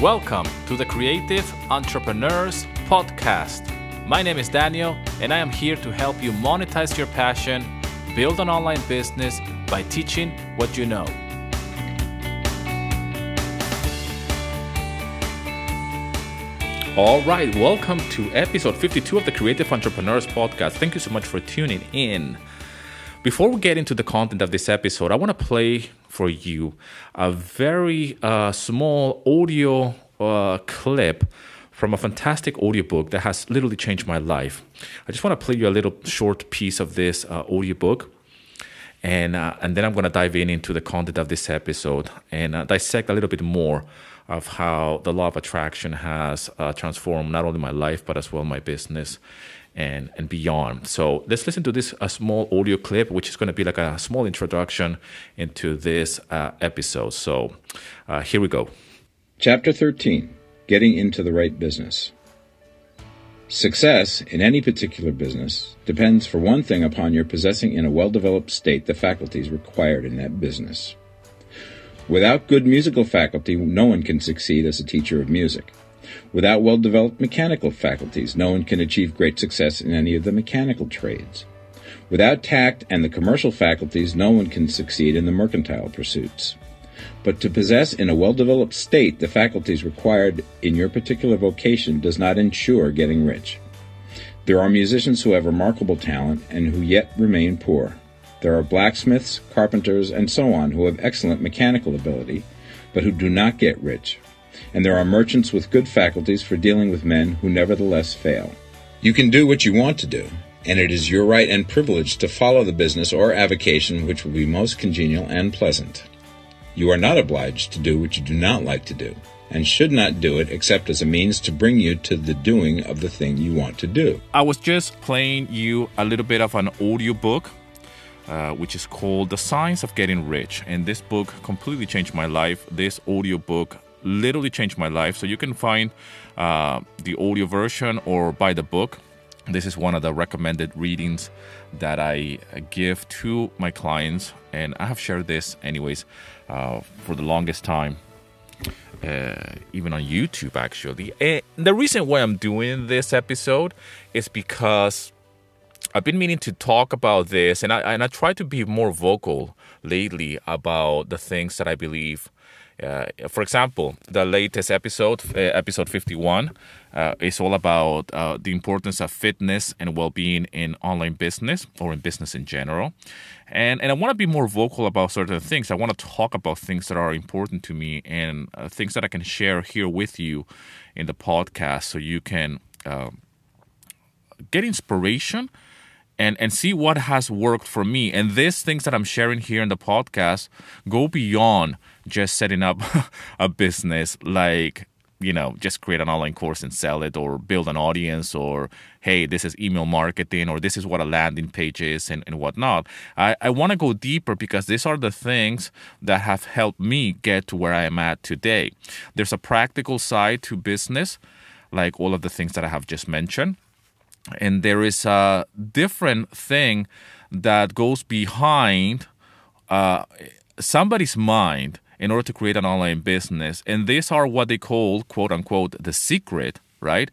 Welcome to the Creative Entrepreneurs Podcast. My name is Daniel, and I am here to help you monetize your passion, build an online business by teaching what you know. All right, welcome to episode 52 of the Creative Entrepreneurs Podcast. Thank you so much for tuning in. Before we get into the content of this episode, I want to play for you a very uh, small audio uh, clip from a fantastic audiobook that has literally changed my life. I just want to play you a little short piece of this uh, audiobook. And, uh, and then I'm going to dive in into the content of this episode and uh, dissect a little bit more of how the law of attraction has uh, transformed not only my life but as well my business and and beyond. So let's listen to this a small audio clip, which is going to be like a small introduction into this uh, episode. So uh, here we go. Chapter 13 Getting into the Right Business. Success in any particular business depends, for one thing, upon your possessing in a well developed state the faculties required in that business. Without good musical faculty, no one can succeed as a teacher of music. Without well developed mechanical faculties, no one can achieve great success in any of the mechanical trades. Without tact and the commercial faculties, no one can succeed in the mercantile pursuits. But to possess in a well developed state the faculties required in your particular vocation does not ensure getting rich. There are musicians who have remarkable talent and who yet remain poor. There are blacksmiths, carpenters, and so on who have excellent mechanical ability, but who do not get rich. And there are merchants with good faculties for dealing with men who nevertheless fail. You can do what you want to do, and it is your right and privilege to follow the business or avocation which will be most congenial and pleasant. You are not obliged to do what you do not like to do, and should not do it except as a means to bring you to the doing of the thing you want to do. I was just playing you a little bit of an audio book uh, which is called The Science of Getting Rich. And this book completely changed my life. This audio book literally changed my life. So you can find uh, the audio version or buy the book. This is one of the recommended readings that I give to my clients. And I have shared this, anyways, uh, for the longest time. Uh, even on YouTube, actually. And the reason why I'm doing this episode is because I've been meaning to talk about this, and I and I try to be more vocal lately about the things that I believe. Uh, for example, the latest episode, uh, episode 51, uh, is all about uh, the importance of fitness and well-being in online business or in business in general. And and I want to be more vocal about certain things. I want to talk about things that are important to me and uh, things that I can share here with you in the podcast, so you can um, get inspiration and and see what has worked for me and these things that i'm sharing here in the podcast go beyond just setting up a business like you know just create an online course and sell it or build an audience or hey this is email marketing or this is what a landing page is and, and whatnot. I, I want to go deeper because these are the things that have helped me get to where i am at today. There's a practical side to business like all of the things that i have just mentioned. And there is a different thing that goes behind uh, somebody's mind in order to create an online business. And these are what they call quote unquote the secret right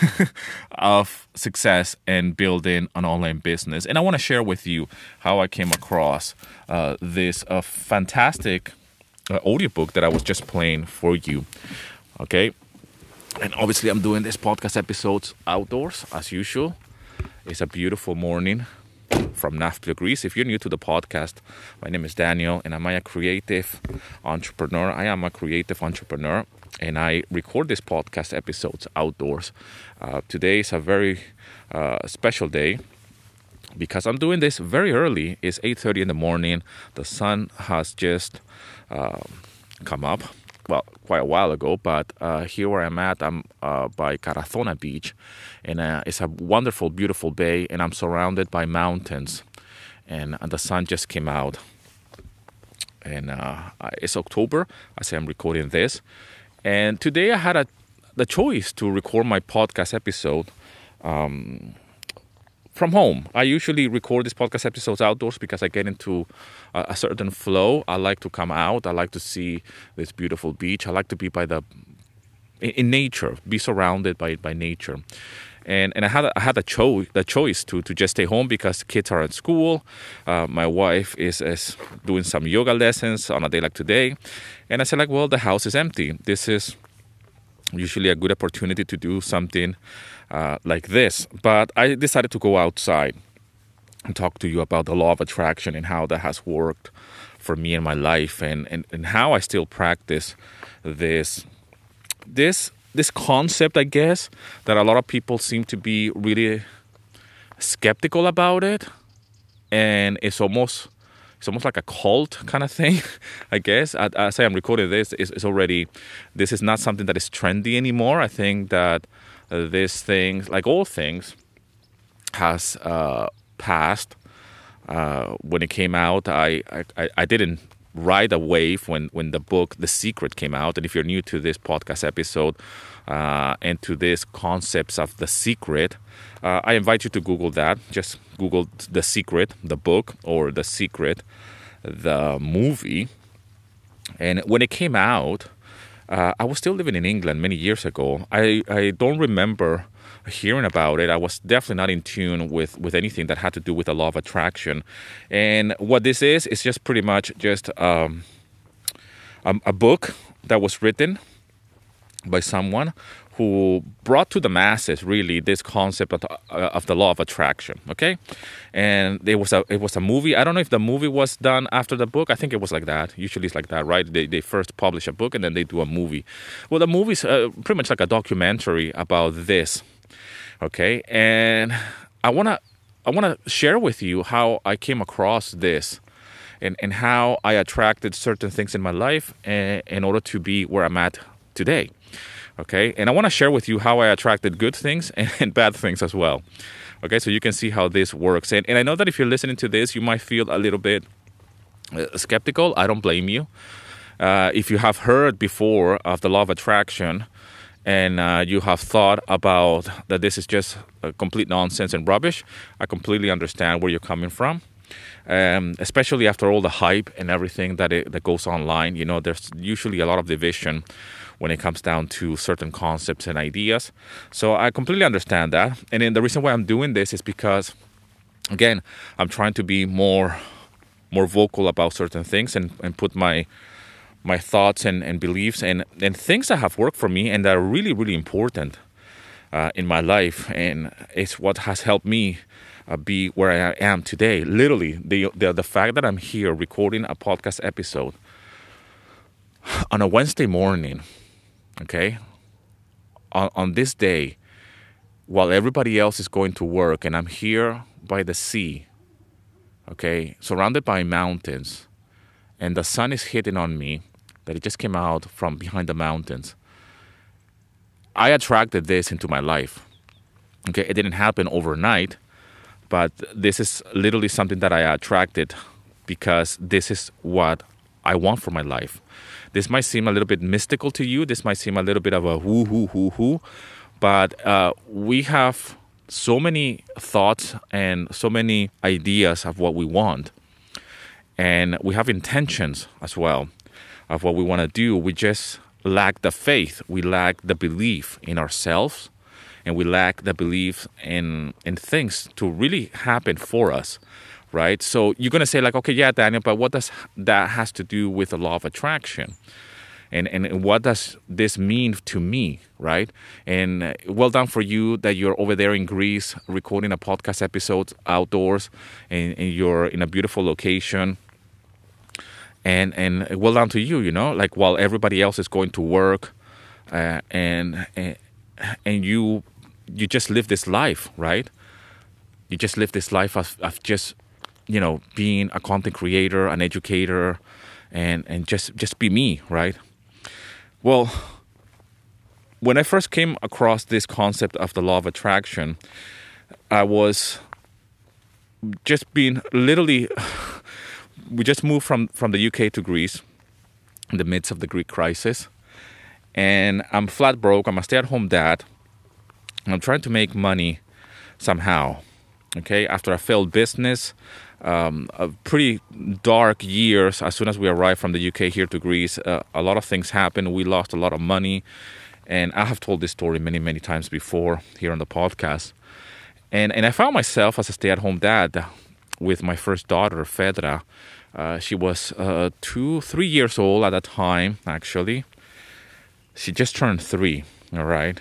of success and building an online business. And i want to share with you how i came across uh, this uh, fantastic uh, audiobook that i was just playing for you okay? And obviously, I'm doing this podcast episodes outdoors as usual. It's a beautiful morning from Nafplio, Greece. If you're new to the podcast, my name is Daniel, and I'm a creative entrepreneur. I am a creative entrepreneur, and I record this podcast episodes outdoors. Uh, today is a very uh, special day because I'm doing this very early. It's 8:30 in the morning. The sun has just uh, come up well, quite a while ago, but uh, here where I'm at, I'm uh, by Karathona Beach, and uh, it's a wonderful, beautiful bay, and I'm surrounded by mountains, and, and the sun just came out, and uh, it's October as I'm recording this, and today I had a, the choice to record my podcast episode. Um, from home. I usually record these podcast episodes outdoors because I get into a, a, certain flow. I like to come out. I like to see this beautiful beach. I like to be by the in, in nature, be surrounded by by nature and and I had a, I had a choice the choice to to just stay home because kids are at school. Uh, my wife is is doing some yoga lessons on a day like today, and I said like, well, the house is empty. This is usually a good opportunity to do something uh, like this. But I decided to go outside and talk to you about the law of attraction and how that has worked for me in my life and, and, and how I still practice this this this concept, I guess, that a lot of people seem to be really skeptical about it, and it's almost it's almost like a cult kind of thing, I guess. As I am recording this, it's, already this is not something that is trendy anymore. I think that uh, this thing, like all things, has uh, passed. Uh, when it came out, I, I I didn't right away when when the book The Secret came out. And if you're new to this podcast episode uh, and to these concepts of The Secret, uh, I invite you to Google that. Just Google The Secret, the book, or The Secret, the movie. And when it came out, uh, I was still living in England many years ago. I, I don't remember hearing about it, I was definitely not in tune with, with anything that had to do with the law of attraction. And what this is, is just pretty much just um, a, a book that was written by someone who brought to the masses really this concept of the, uh, of the law of attraction okay? And it was a it was a movie i don't know if the movie was done after the book i think it was like that usually it's like that right? They, they first publish a book and then they do a movie. Well the movie's uh, pretty much like a documentary about this Okay, and I wanna I wanna share with you how I came across this. And, and how I attracted certain things in my life in, in order to be where I'm at today. Okay, and I want to share with you how I attracted good things and, bad things as well. Okay, so you can see how this works. And, and I know that if you're listening to this, you might feel a little bit uh, skeptical. I don't blame you. Uh, if you have heard before of the law of attraction, and uh, you have thought about that this is just complete nonsense and rubbish, I completely understand where you're coming from. Um, especially after all the hype and everything that it, that goes online, you know, there's usually a lot of division when it comes down to certain concepts and ideas. So I completely understand that. And then the reason why I'm doing this is because, again, I'm trying to be more more vocal about certain things and, and put my my thoughts and, and beliefs and, and things that have worked for me and that are really, really important uh, in my life. And it's what has helped me uh, be where I am today. Literally, the, the, the fact that I'm here recording a podcast episode on a Wednesday morning, okay, on, on this day, while everybody else is going to work and I'm here by the sea, okay, surrounded by mountains, and the sun is hitting on me that it just came out from behind the mountains. I attracted this into my life. Okay, it didn't happen overnight, but this is literally something that I attracted because this is what I want for my life. This might seem a little bit mystical to you. This might seem a little bit of a whoo whoo whoo whoo, but uh, we have so many thoughts and so many ideas of what we want, and we have intentions as well of what we want to do. We just lack the faith. We lack the belief in ourselves, and we lack the belief in in things to really happen for us, right? So you're gonna say like, okay, yeah, Daniel, but what does that has to do with the law of attraction? And, and what does this mean to me, right? And uh, well done for you that you're over there in Greece recording a podcast episode outdoors, and, and you're in a beautiful location and and well done to you you know like while everybody else is going to work uh, and, and and you you just live this life right you just live this life of, of just you know being a content creator an educator and and just just be me right well when i first came across this concept of the law of attraction i was just being literally we just moved from from the UK to Greece in the midst of the Greek crisis, and I'm flat broke. I'm a stay-at-home dad. I'm trying to make money somehow. Okay, after a failed business, um, pretty dark years. As soon as we arrived from the UK here to Greece, uh, a lot of things happened. We lost a lot of money, And I have told this story many, many times before here on the podcast. And, and I found myself as a stay at home dad with my first daughter, Fedra. Uh, she was uh, two, three years old at that time, actually. She just turned three, all right?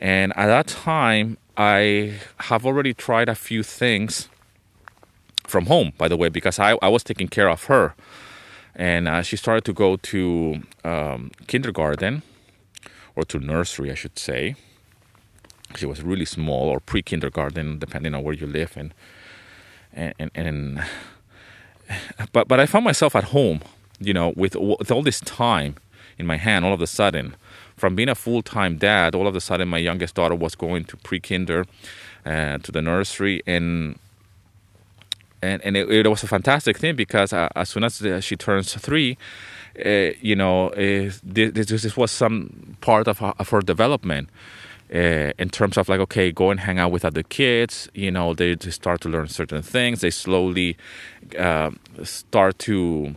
And at that time, I have already tried a few things from home, by the way, because I, I was taking care of her. And uh, she started to go to um, kindergarten or to nursery, I should say. She was really small, or pre kindergarten, depending on where you live. And, and, and, and, but, but I found myself at home, you know, with, with all this time in my hand all of a sudden. From being a full time dad, all of a sudden my youngest daughter was going to pre kinder, uh, to the nursery. And and and it, it, was a fantastic thing because uh, as soon as she turns three, uh, you know, uh, this, this was some part of her, of her development. Uh, in terms of like, okay, go and hang out with other kids. You know, they, they start to learn certain things. They slowly uh, start to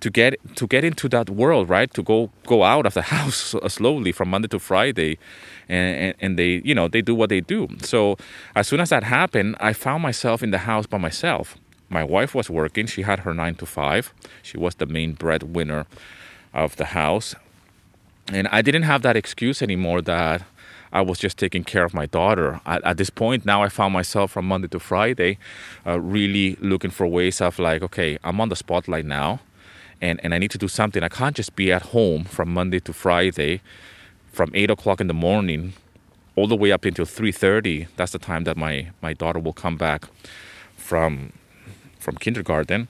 to get to get into that world, right? To go go out of the house slowly from Monday to Friday, and, and, and they you know they do what they do. So as soon as that happened, I found myself in the house by myself. My wife was working; she had her nine to five. She was the main breadwinner of the house, and I didn't have that excuse anymore that. I was just taking care of my daughter. At, at, this point, now I found myself from Monday to Friday uh, really looking for ways of like, okay, I'm on the spotlight now and, and I need to do something. I can't just be at home from Monday to Friday from 8 o'clock in the morning all the way up until 3.30 that's the time that my, my daughter will come back from from kindergarten.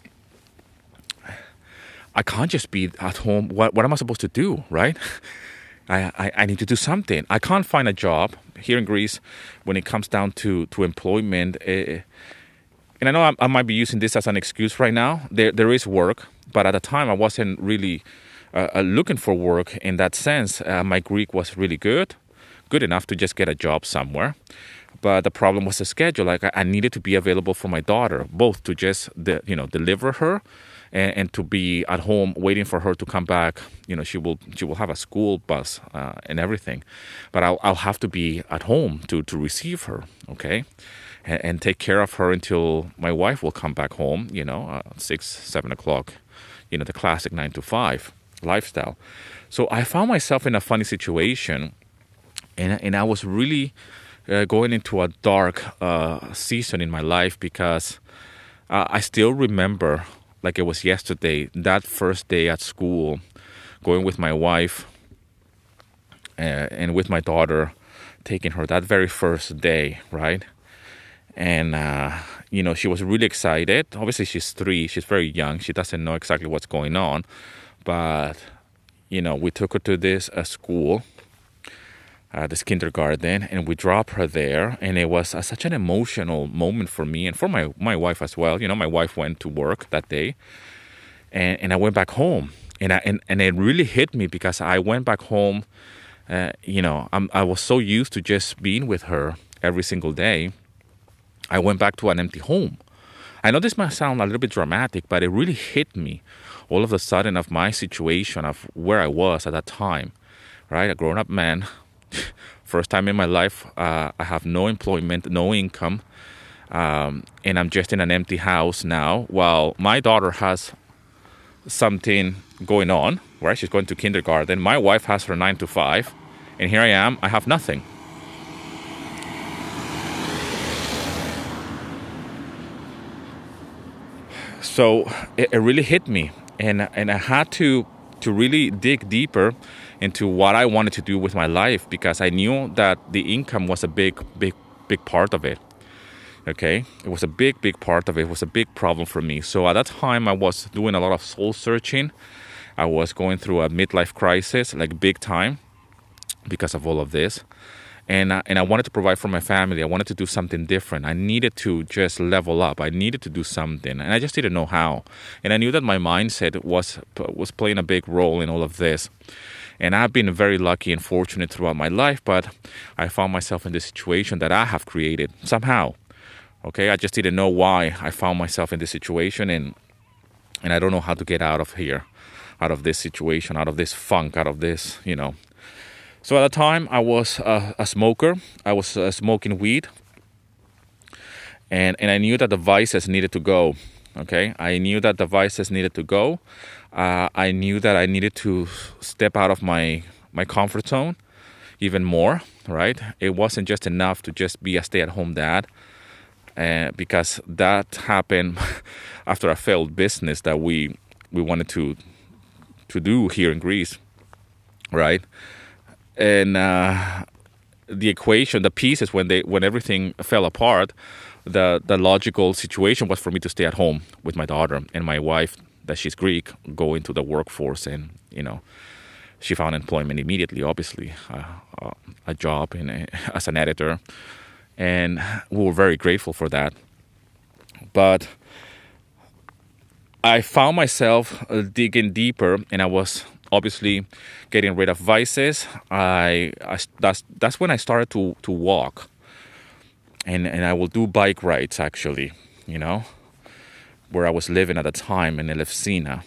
I can't just be at home. What, what am i supposed to do right? I, I, I need to do something. I can't find a job here in greece when it comes down to, to employment. Uh, and i know I, I, might be using this as an excuse right now there, there is work but at the time i wasn't really uh, uh, looking for work in that sense. Uh, my Greek was really good, good enough to just get a job somewhere. But the problem was the schedule. Like I, needed to be available for my daughter, both to just the, you know deliver her, and, and, to be at home waiting for her to come back. You know she will she will have a school bus uh, and everything, but I'll, I'll have to be at home to to receive her. Okay. And, and take care of her until my wife will come back home. You know, uh, six, seven o'clock. You know, the classic nine to five lifestyle. So I found myself in a funny situation, and and I was really uh, going into a dark uh, season in my life because uh, I still remember, like it was yesterday, that first day at school, going with my wife uh, and with my daughter, taking her that very first day, right? And uh, you know, she was really excited. Obviously, she's three; she's very young. She doesn't know exactly what's going on. But you know we took her to this uh, school uh, this kindergarten and we dropped her there. And it was uh, such an emotional moment for me and for my, my wife as well. You know my wife went to work that day. And, and i went back home. And, I, and, and it really hit me because i went back home uh, you know I'm, i was so used to just being with her every single day i went back to an empty home i know this might sound a little bit dramatic but it really hit me all of a sudden of my situation of where I was at that time, right? A grown up man, first time in my life, uh, I have no employment, no income, um, and I'm just in an empty house now. While my daughter has something going on, right? She's going to kindergarten. My wife has her nine to five, and here I am. I have nothing. So it, it really hit me and and I had to to really dig deeper into what I wanted to do with my life because I knew that the income was a big big big part of it. Okay, it was a big big part of it. It was a big problem for me. So at that time, I was doing a lot of soul searching. I was going through a midlife crisis, like big time, because of all of this and I, and I wanted to provide for my family. I wanted to do something different. I needed to just level up. I needed to do something, and I just didn't know how. And I knew that my mindset was was playing a big role in all of this. And I've been very lucky and fortunate throughout my life, but I found myself in this situation that I have created somehow. Okay, I just didn't know why I found myself in this situation, and and I don't know how to get out of here, out of this situation, out of this funk, out of this, you know, So at the time, I was a, a smoker. I was uh, smoking weed, and and I knew that the vices needed to go. Okay, I knew that the vices needed to go. Uh, I knew that I needed to step out of my my comfort zone even more. Right, it wasn't just enough to just be a stay-at-home dad, uh, because that happened after a failed business that we we wanted to to do here in Greece. Right and uh, the equation, the pieces when they when everything fell apart, the the logical situation was for me to stay at home with my daughter and my wife, that she's Greek, go into the workforce and you know. She found employment immediately, obviously, uh, uh, a job in a, as an editor, and we were very grateful for that. But I found myself uh, digging deeper, and I was obviously getting rid of vices I, I, that's that's when i started to to walk. And and i will do bike rides actually you know where i was living at the time in elefsina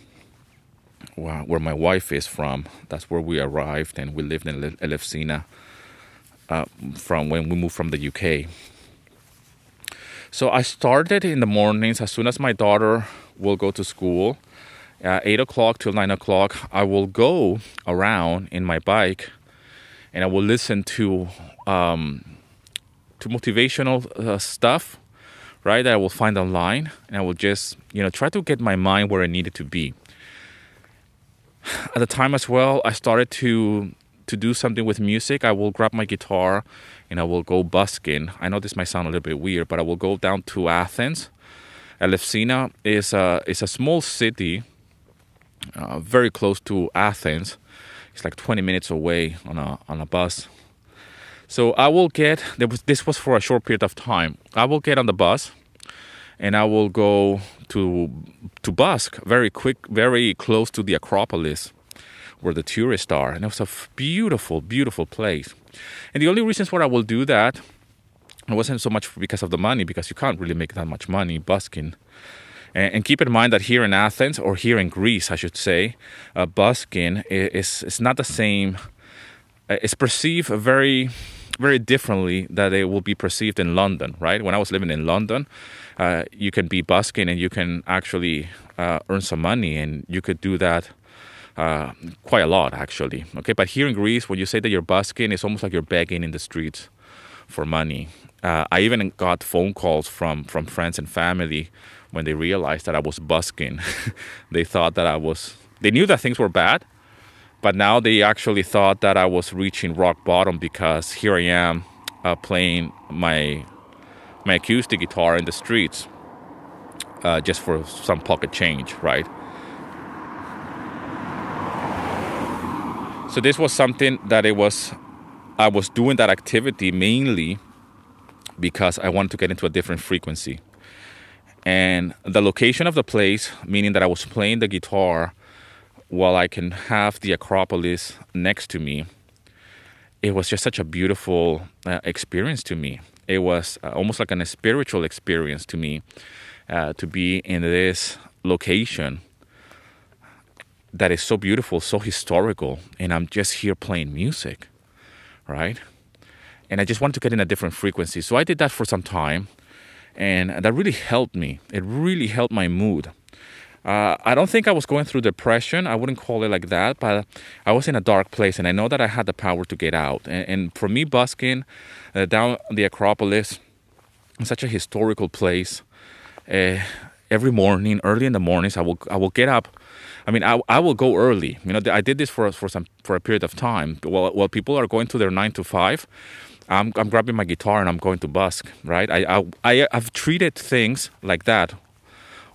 where, where my wife is from. That's where we arrived and we lived in elefsina uh, from when we moved from the uk so i started in the mornings as soon as my daughter will go to school uh, 8 o'clock till 9 o'clock, I will go around in my bike and I will listen to um, to motivational uh, stuff, right? That I will find online, and I will just you know try to get my mind where I needed to be. At the time as well, I started to to do something with music. I will grab my guitar and I will go busking. I know this might sound a little bit weird, but I will go down to Athens. Elefsina is a is a small city uh, very close to Athens. It's like 20 minutes away on a on a bus. So I will get this was for a short period of time. I will get on the bus and I will go to to Busk very quick, very close to the Acropolis where the tourists are. And it was a beautiful, beautiful place. And the only reasons why I will do that it wasn't so much because of the money, because you can't really make that much money busking. And, keep in mind that here in Athens, or here in Greece, I should say, uh, busking is, is not the same. Uh, it's perceived very, very differently that it will be perceived in London, right? When I was living in London, uh, you can be busking and you can actually uh, earn some money, and you could do that. Uh, quite a lot actually okay but here in greece when you say that you're busking it's almost like you're begging in the streets for money uh, i even got phone calls from from friends and family when they realized that I was busking. they thought that I was, they knew that things were bad, but now they actually thought that I was reaching rock bottom because here I am uh, playing my my acoustic guitar in the streets uh, just for some pocket change, right? So this was something that it was I was doing that activity mainly because I wanted to get into a different frequency. And the location of the place, meaning that I was playing the guitar while I can have the Acropolis next to me, it was just such a beautiful uh, experience to me. It was uh, almost like an, a spiritual experience to me uh, to be in this location that is so beautiful, so historical, and I'm just here playing music, right? And I just wanted to get in a different frequency. So I did that for some time and that really helped me. It really helped my mood. Uh, I don't think I was going through depression. I wouldn't call it like that, but I was in a dark place, and I know that I had the power to get out. And, and for me, busking uh, down the Acropolis, such a historical place. Uh, every morning, early in the mornings, I will I will get up. I mean, I, I will go early. You know, I did this for for some for a period of time. While while people are going to their nine to five, I'm, I'm grabbing my guitar and I'm going to busk, right? I, I, I, have treated things like that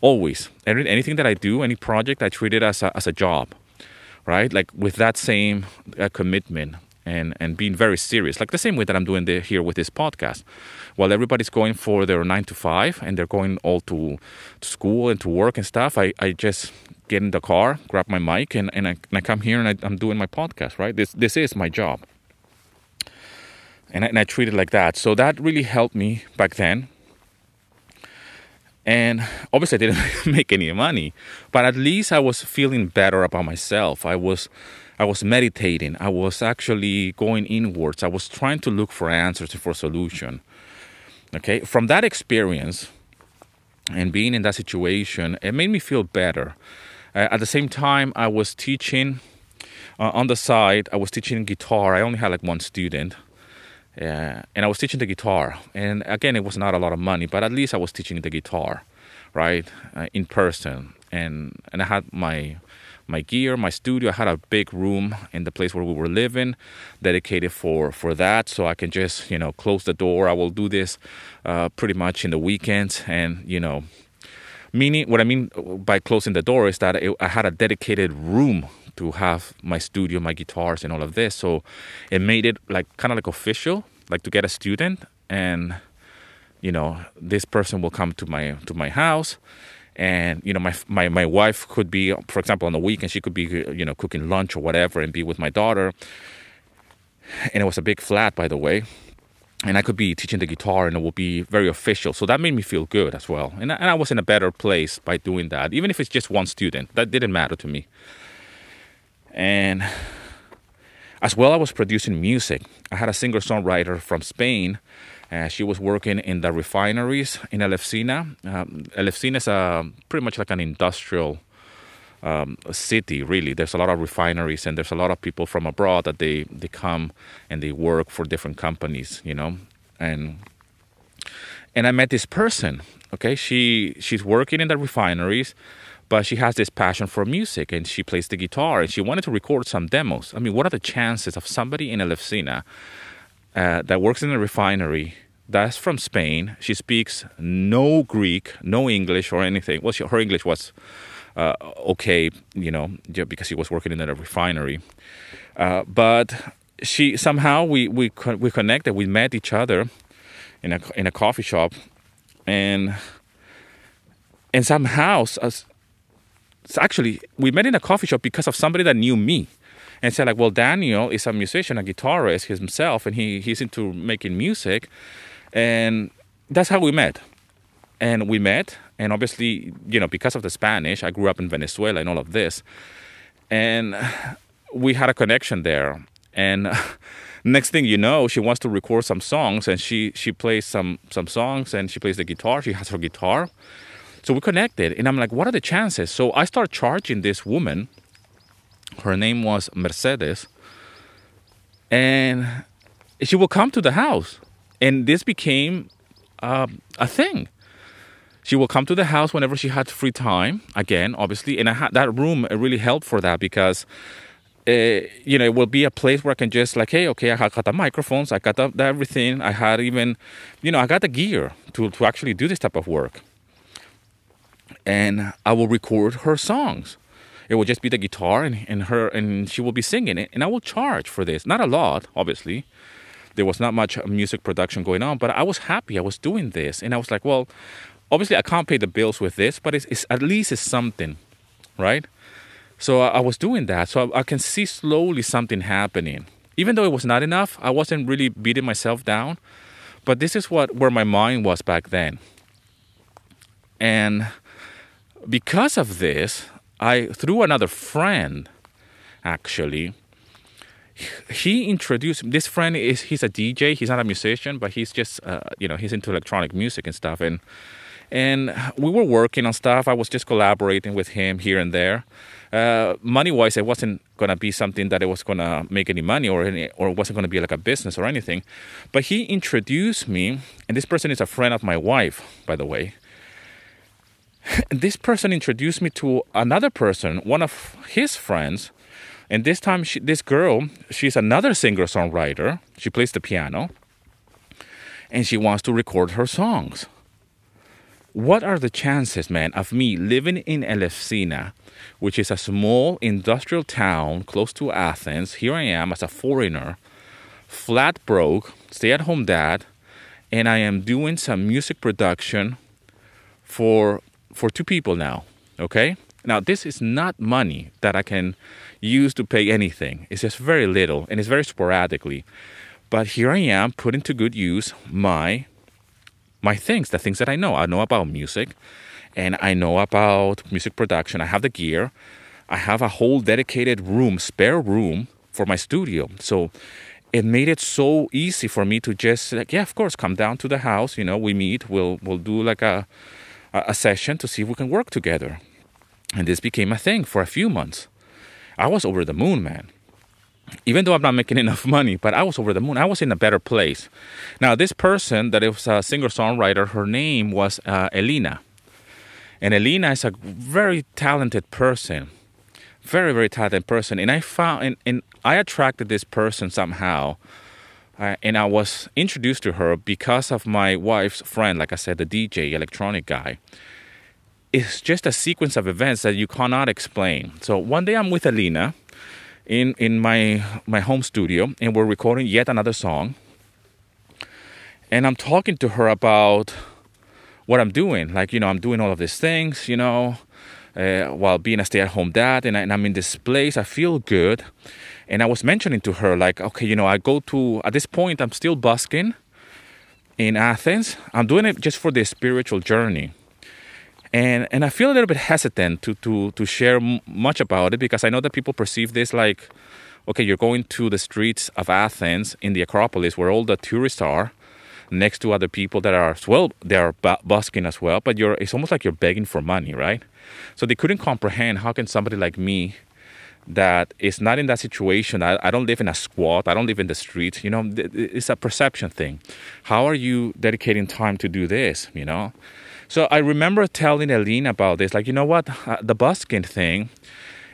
always. Any, Anything that I do, any project, I treat it as a, as a job, right? Like with that same uh, commitment and, and being very serious, like the same way that I'm doing the, here with this podcast. While everybody's going for their nine to five and they're going all to, to school and to work and stuff, I, I just get in the car, grab my mic, and, and, I, and I come here and I, I'm doing my podcast, right? This, this is my job and I, and I like that. So that really helped me back then. And obviously, I didn't make any money, but at least I was feeling better about myself. I was I was meditating. I was actually going inwards. I was trying to look for answers and for solution. Okay, from that experience and being in that situation, it made me feel better. Uh, at the same time, I was teaching uh, on the side. I was teaching guitar. I only had like one student, uh, and I was teaching the guitar. And again, it was not a lot of money, but at least I was teaching the guitar, right, uh, in person. And and I had my my gear, my studio. I had a big room in the place where we were living, dedicated for for that. So I can just you know close the door. I will do this uh, pretty much in the weekends, and you know, meaning what I mean by closing the door is that it, I had a dedicated room to have my studio, my guitars, and all of this. So it made it like kind of like official, like to get a student and you know this person will come to my to my house and you know my my my wife could be for example on the weekend she could be you know cooking lunch or whatever and be with my daughter and it was a big flat by the way and I could be teaching the guitar and it would be very official. So that made me feel good as well. And I, and I was in a better place by doing that, even if it's just one student. That didn't matter to me. And as well, I was producing music. I had a singer songwriter from Spain uh, she was working in the refineries in Elefsina. Um, Elefsina is a, pretty much like an industrial um, city, really. There's a lot of refineries and there's a lot of people from abroad that they, they come and they work for different companies, you know. And and I met this person. Okay, she she's working in the refineries, but she has this passion for music and she plays the guitar and she wanted to record some demos. I mean, what are the chances of somebody in Elefsina uh, that works in a refinery that's from Spain. She speaks no Greek, no English or anything. Well, she, her English was uh, okay, you know, because she was working in a refinery. Uh, but she somehow we we we connected. We met each other in a in a coffee shop, and and somehow, as, actually, we met in a coffee shop because of somebody that knew me and said like, well, Daniel is a musician, a guitarist himself, and he he's into making music, and that's how we met. And we met, and obviously, you know, because of the Spanish, I grew up in Venezuela and all of this, and we had a connection there. And next thing you know, she wants to record some songs, and she she plays some some songs, and she plays the guitar. She has her guitar, so we connected. And I'm like, what are the chances? So I start charging this woman her name was Mercedes. And she would come to the house. And this became uh, a thing. She would come to the house whenever she had free time. Again, obviously, and I had that room really helped for that because uh, you know, it will be a place where I can just like, hey, okay, I got the microphones, I got the, the, everything, I had even, you know, I got the gear to to actually do this type of work, and I will record her songs. It will just be the guitar and, and her and she will be singing it and i will charge for this. Not a lot obviously. There was not much music production going on but i was happy i was doing this. And i was like well obviously i can't pay the bills with this but it's, it's at least it's something right? So I, I was doing that. So I, I can see slowly something happening. Even though it was not enough i wasn't really beating myself down. But this is what where my mind was back then. And because of this I through another friend, actually. He introduced this friend is he's a DJ. He's not a musician, but he's just uh, you know he's into electronic music and stuff. And and we were working on stuff. I was just collaborating with him here and there. Uh, money wise, it wasn't gonna be something that it was gonna make any money or any, or it wasn't gonna be like a business or anything. But he introduced me, and this person is a friend of my wife, by the way. this person introduced me to another person, one of his friends. And this time, she, this girl, she's another singer songwriter. She plays the piano and she wants to record her songs. What are the chances, man, of me living in Elefsina, which is a small industrial town close to Athens? Here I am as a foreigner, flat broke, stay at home dad, and I am doing some music production for for two people now. Okay? Now, this is not money that I can use to pay anything. It's just very little and it's very sporadically. But here I am putting to good use my my things, the things that I know. I know about music and I know about music production. I have the gear. I have a whole dedicated room, spare room for my studio. So it made it so easy for me to just like, yeah, of course, come down to the house. You know, we meet. We'll we'll do like a a session to see if we can work together. And this became a thing for a few months. I was over the moon, man. Even though I'm not making enough money, but I was over the moon. I was in a better place. Now, this person that was a singer songwriter, her name was uh, Elena. And Elena is a very talented person. Very, very talented person. And I found, and, and I attracted this person somehow. Uh, and I was introduced to her because of my wife's friend, like I said, the DJ, electronic guy. It's just a sequence of events that you cannot explain. So one day I'm with Elena in in my my home studio, and we're recording yet another song. And I'm talking to her about what I'm doing. Like you know, I'm doing all of these things, you know, uh, while being a stay-at-home dad, and, I, and I'm in this place. I feel good, and I was mentioning to her like, okay, you know, I go to at this point I'm still busking in Athens. I'm doing it just for the spiritual journey and and I feel a little bit hesitant to to to share m- much about it because I know that people perceive this like, okay, you're going to the streets of Athens in the Acropolis where all the tourists are, next to other people that are as well they are busking as well, but you're it's almost like you're begging for money, right? So they couldn't comprehend how can somebody like me that is not in that situation. I, I, don't live in a squat. I don't live in the street. You know, it's a perception thing. How are you dedicating time to do this? You know, so I remember telling Eileen about this, like, you know what, uh, the busking thing,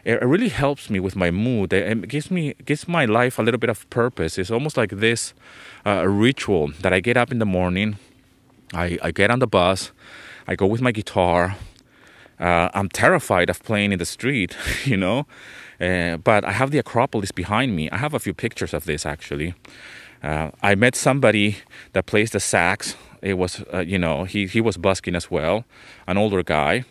it really helps me with my mood. It gives me gives my life a little bit of purpose. It's almost like this uh, ritual that I get up in the morning, I, I get on the bus, I go with my guitar. Uh, I'm terrified of playing in the street, you know, uh, but I have the Acropolis behind me. I have a few pictures of this actually. Uh, I met somebody that plays the sax it was, uh, you know, he, he was busking as well, an older guy.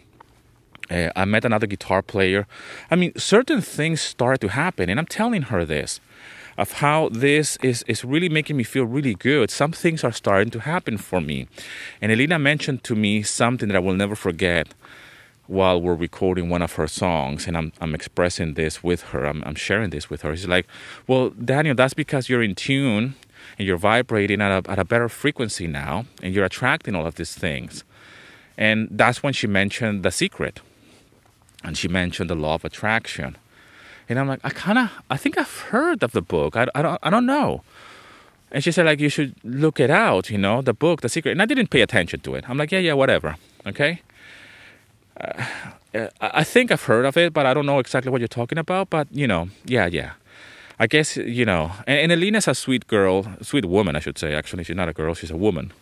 Uh, I met another guitar player. I mean, certain things started to happen, and I'm telling her this of how this is, is really making me feel really good. Some things are starting to happen for me. And Elena mentioned to me something that I will never forget while we're recording one of her songs and I'm, I'm expressing this with her. I'm, I'm sharing this with her. She's like, Well, Daniel, that's because you're in tune and you're vibrating at a, at a better frequency now and you're attracting all of these things. And that's when she mentioned the secret. And she mentioned the law of attraction. And I'm like, I kind of, I think I've heard of the book. I, I, don't, I don't know. And she said, like, you should look it out, you know, the book, The Secret. And I didn't pay attention to it. I'm like, yeah, yeah, whatever. Okay. Uh, I think I've heard of it, but I don't know exactly what you're talking about. But, you know, yeah, yeah. I guess you know, and, and Elena's a sweet girl, sweet woman, I should say. Actually, she's not a girl; she's a woman.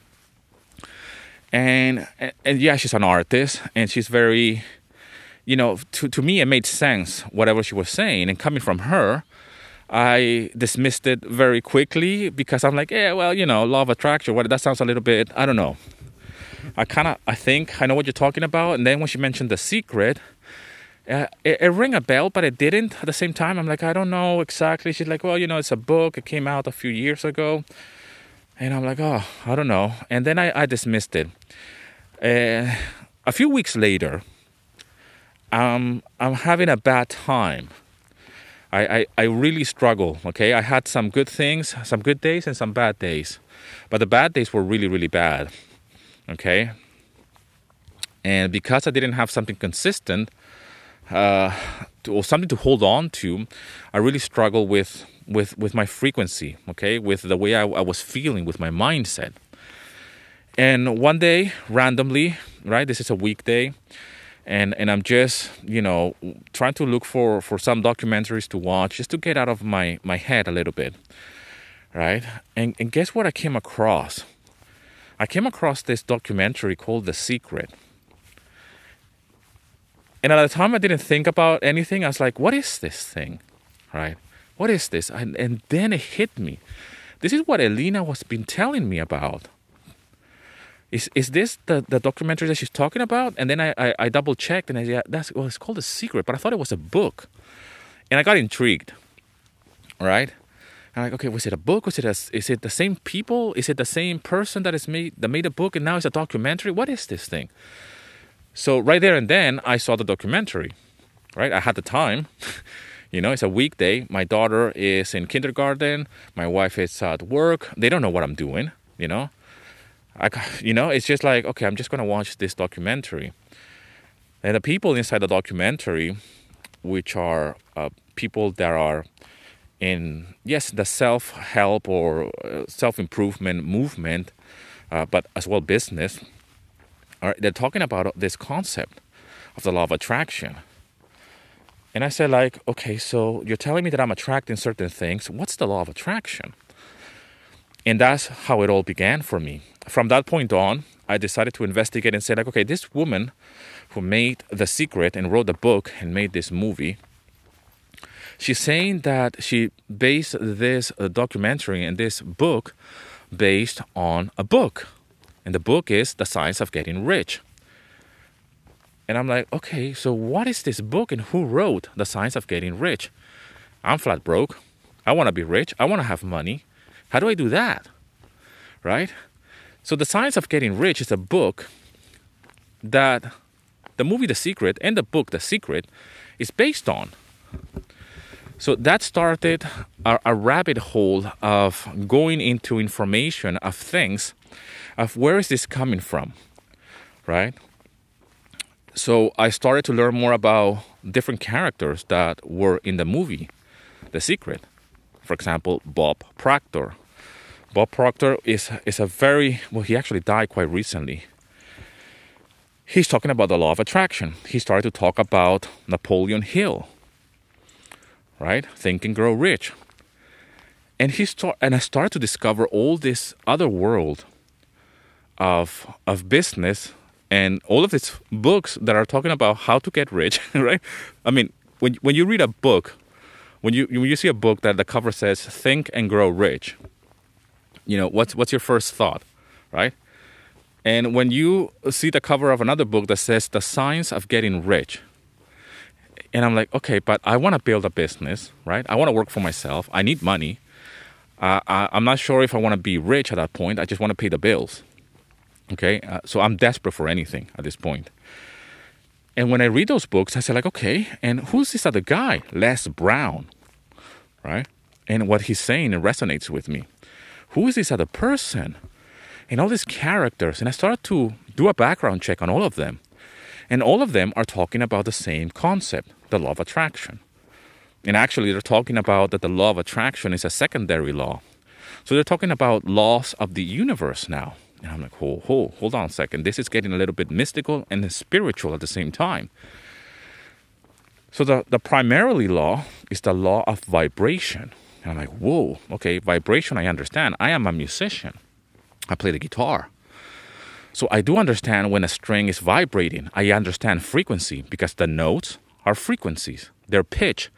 And, and and yeah, she's an artist, and she's very, you know, to to me it made sense whatever she was saying, and coming from her, I dismissed it very quickly because I'm like, yeah, well, you know, law of attraction. What that sounds a little bit, I don't know. I kind of, I think I know what you're talking about. And then when she mentioned the secret, uh, it, it rang a bell, but it didn't. At the same time, I'm like, I don't know exactly. She's like, well, you know, it's a book. It came out a few years ago. And I'm like, oh, I don't know. And then I, I dismissed it. Uh, a few weeks later, um, I'm having a bad time. I, I, I really struggle, okay? I had some good things, some good days, and some bad days. But the bad days were really, really bad, okay? And because I didn't have something consistent, uh, to, or something to hold on to, I really struggle with with with my frequency. Okay, with the way I, I was feeling, with my mindset. And one day, randomly, right? This is a weekday, and and I'm just you know trying to look for for some documentaries to watch just to get out of my my head a little bit, right? And and guess what I came across? I came across this documentary called The Secret and at the time, I didn't think about anything. I was like, what is this thing? Right? What is this? And, and then it hit me. This is what Elena was been telling me about. Is is this the, the documentary that she's talking about? And then I, I, I double checked and I said, that's well, it's called The secret, but I thought it was a book. And I got intrigued. Right? I'm like, okay, was it a book? Was it a, is it the same people? Is it the same person that is made that made a book and now it's a documentary? What is this thing? So right there and then, I saw the documentary. right? I had the time. you know, it's a weekday. My daughter is in kindergarten. My wife is at work. They don't know what I'm doing. You know, I, you know, it's just like okay, I'm just gonna watch this documentary. And the people inside the documentary, which are uh, people that are in yes the self help or uh, self improvement movement, uh, but as well business, they're talking about this concept of the law of attraction. And I said like, okay, so you're telling me that I'm attracting certain things. What's the law of attraction? And that's how it all began for me. From that point on, I decided to investigate and say like, okay, this woman who made The Secret and wrote the book and made this movie, she's saying that she based this uh, documentary and this book based on a book. And the book is The Science of Getting Rich. And I'm like, okay, so what is this book and who wrote The Science of Getting Rich? I'm flat broke. I want to be rich. I want to have money. How do I do that? Right? So, The Science of Getting Rich is a book that the movie The Secret and the book The Secret is based on. So that started a, a, rabbit hole of going into information of things, of where is this coming from, right? So I started to learn more about different characters that were in the movie, The Secret. For example, Bob Proctor. Bob Proctor is is a very well. He actually died quite recently. He's talking about the law of attraction. He started to talk about Napoleon Hill right? Think and grow rich. And he start and I started to discover all this other world of of business and all of these books that are talking about how to get rich, right? I mean, when when you read a book, when you when you see a book that the cover says "Think and Grow Rich," you know what's what's your first thought, right? And when you see the cover of another book that says "The Science of Getting Rich," and I'm like, okay, but I want to build a business, right? I want to work for myself. I need money. Uh, I, am not sure if I want to be rich at that point. I just want to pay the bills. Okay, uh, so I'm desperate for anything at this point. And when I read those books, I say like, okay, and who's this other guy, Les Brown, right? And what he's saying resonates with me. Who is this other person? And all these characters, and I started to do a background check on all of them. And all of them are talking about the same concept, the law of attraction. And actually, they're talking about that the law of attraction is a secondary law. So they're talking about laws of the universe now. And I'm like, hold, hold, hold on a second. This is getting a little bit mystical and spiritual at the same time. So the, the primarily law is the law of vibration. And I'm like, whoa, okay, vibration, I understand. I am a musician. I play the guitar. So I do understand when a string is vibrating. I understand frequency because the notes are frequencies. Their pitch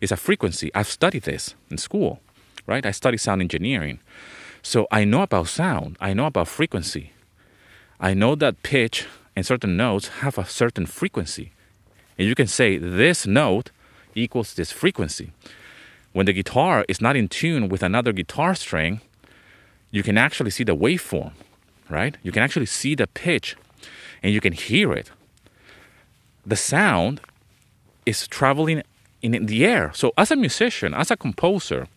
is a frequency. I've studied this in school, right? I studied sound engineering. So I know about sound. I know about frequency. I know that pitch and certain notes have a certain frequency. And you can say this note equals this frequency. When the guitar is not in tune with another guitar string, you can actually see the waveform right? You can actually see the pitch and you can hear it. The sound is traveling in the air. So as a musician, as a composer,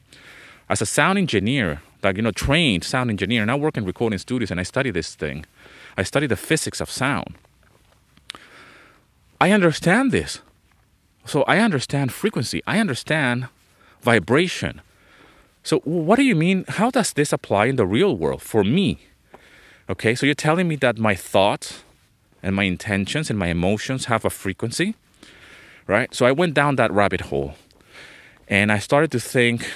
as a sound engineer, like you know, trained sound engineer, and I work in recording studios and I study this thing. I study the physics of sound. I understand this. So I understand frequency. I understand vibration. So what do you mean? How does this apply in the real world for me? Okay, so you're telling me that my thoughts and my intentions and my emotions have a frequency, right? So I went down that rabbit hole and I started to think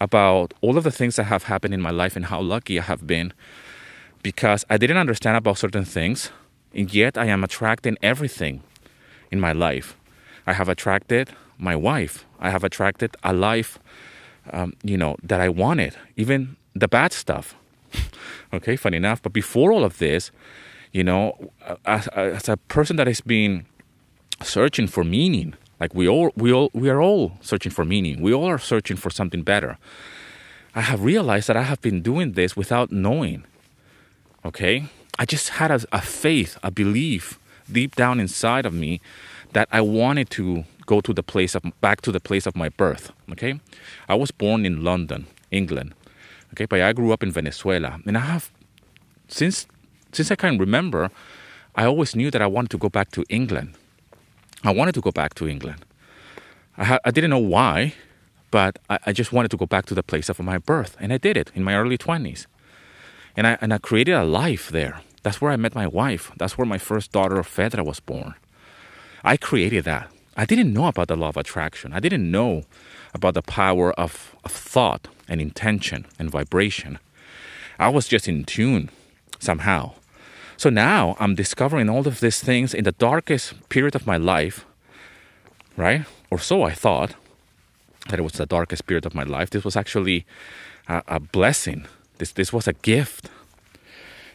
about all of the things that have happened in my life and how lucky I have been because I didn't understand about certain things, and yet I am attracting everything in my life. I have attracted my wife. I have attracted a life, um, you know, that I wanted, even the bad stuff. Okay, funny enough. But before all of this, you know, as, as a person that has been searching for meaning, like we all, we all, we are all searching for meaning. We all are searching for something better. I have realized that I have been doing this without knowing. Okay, I just had a, a faith, a belief deep down inside of me that I wanted to go to the place of back to the place of my birth. Okay, I was born in London, England. Okay, but I grew up in Venezuela, and I have since since I can remember, I always knew that I wanted to go back to England. I wanted to go back to England. I, ha- I didn't know why, but I, I just wanted to go back to the place of my birth, and I did it in my early twenties. And I and I created a life there. That's where I met my wife. That's where my first daughter, Fedra, was born. I created that. I didn't know about the law of attraction. I didn't know about the power of, of thought and intention and vibration. I was just in tune somehow. So now I'm discovering all of these things in the darkest period of my life, right? Or so I thought that it was the darkest period of my life. This was actually a, a blessing. This, this was a gift.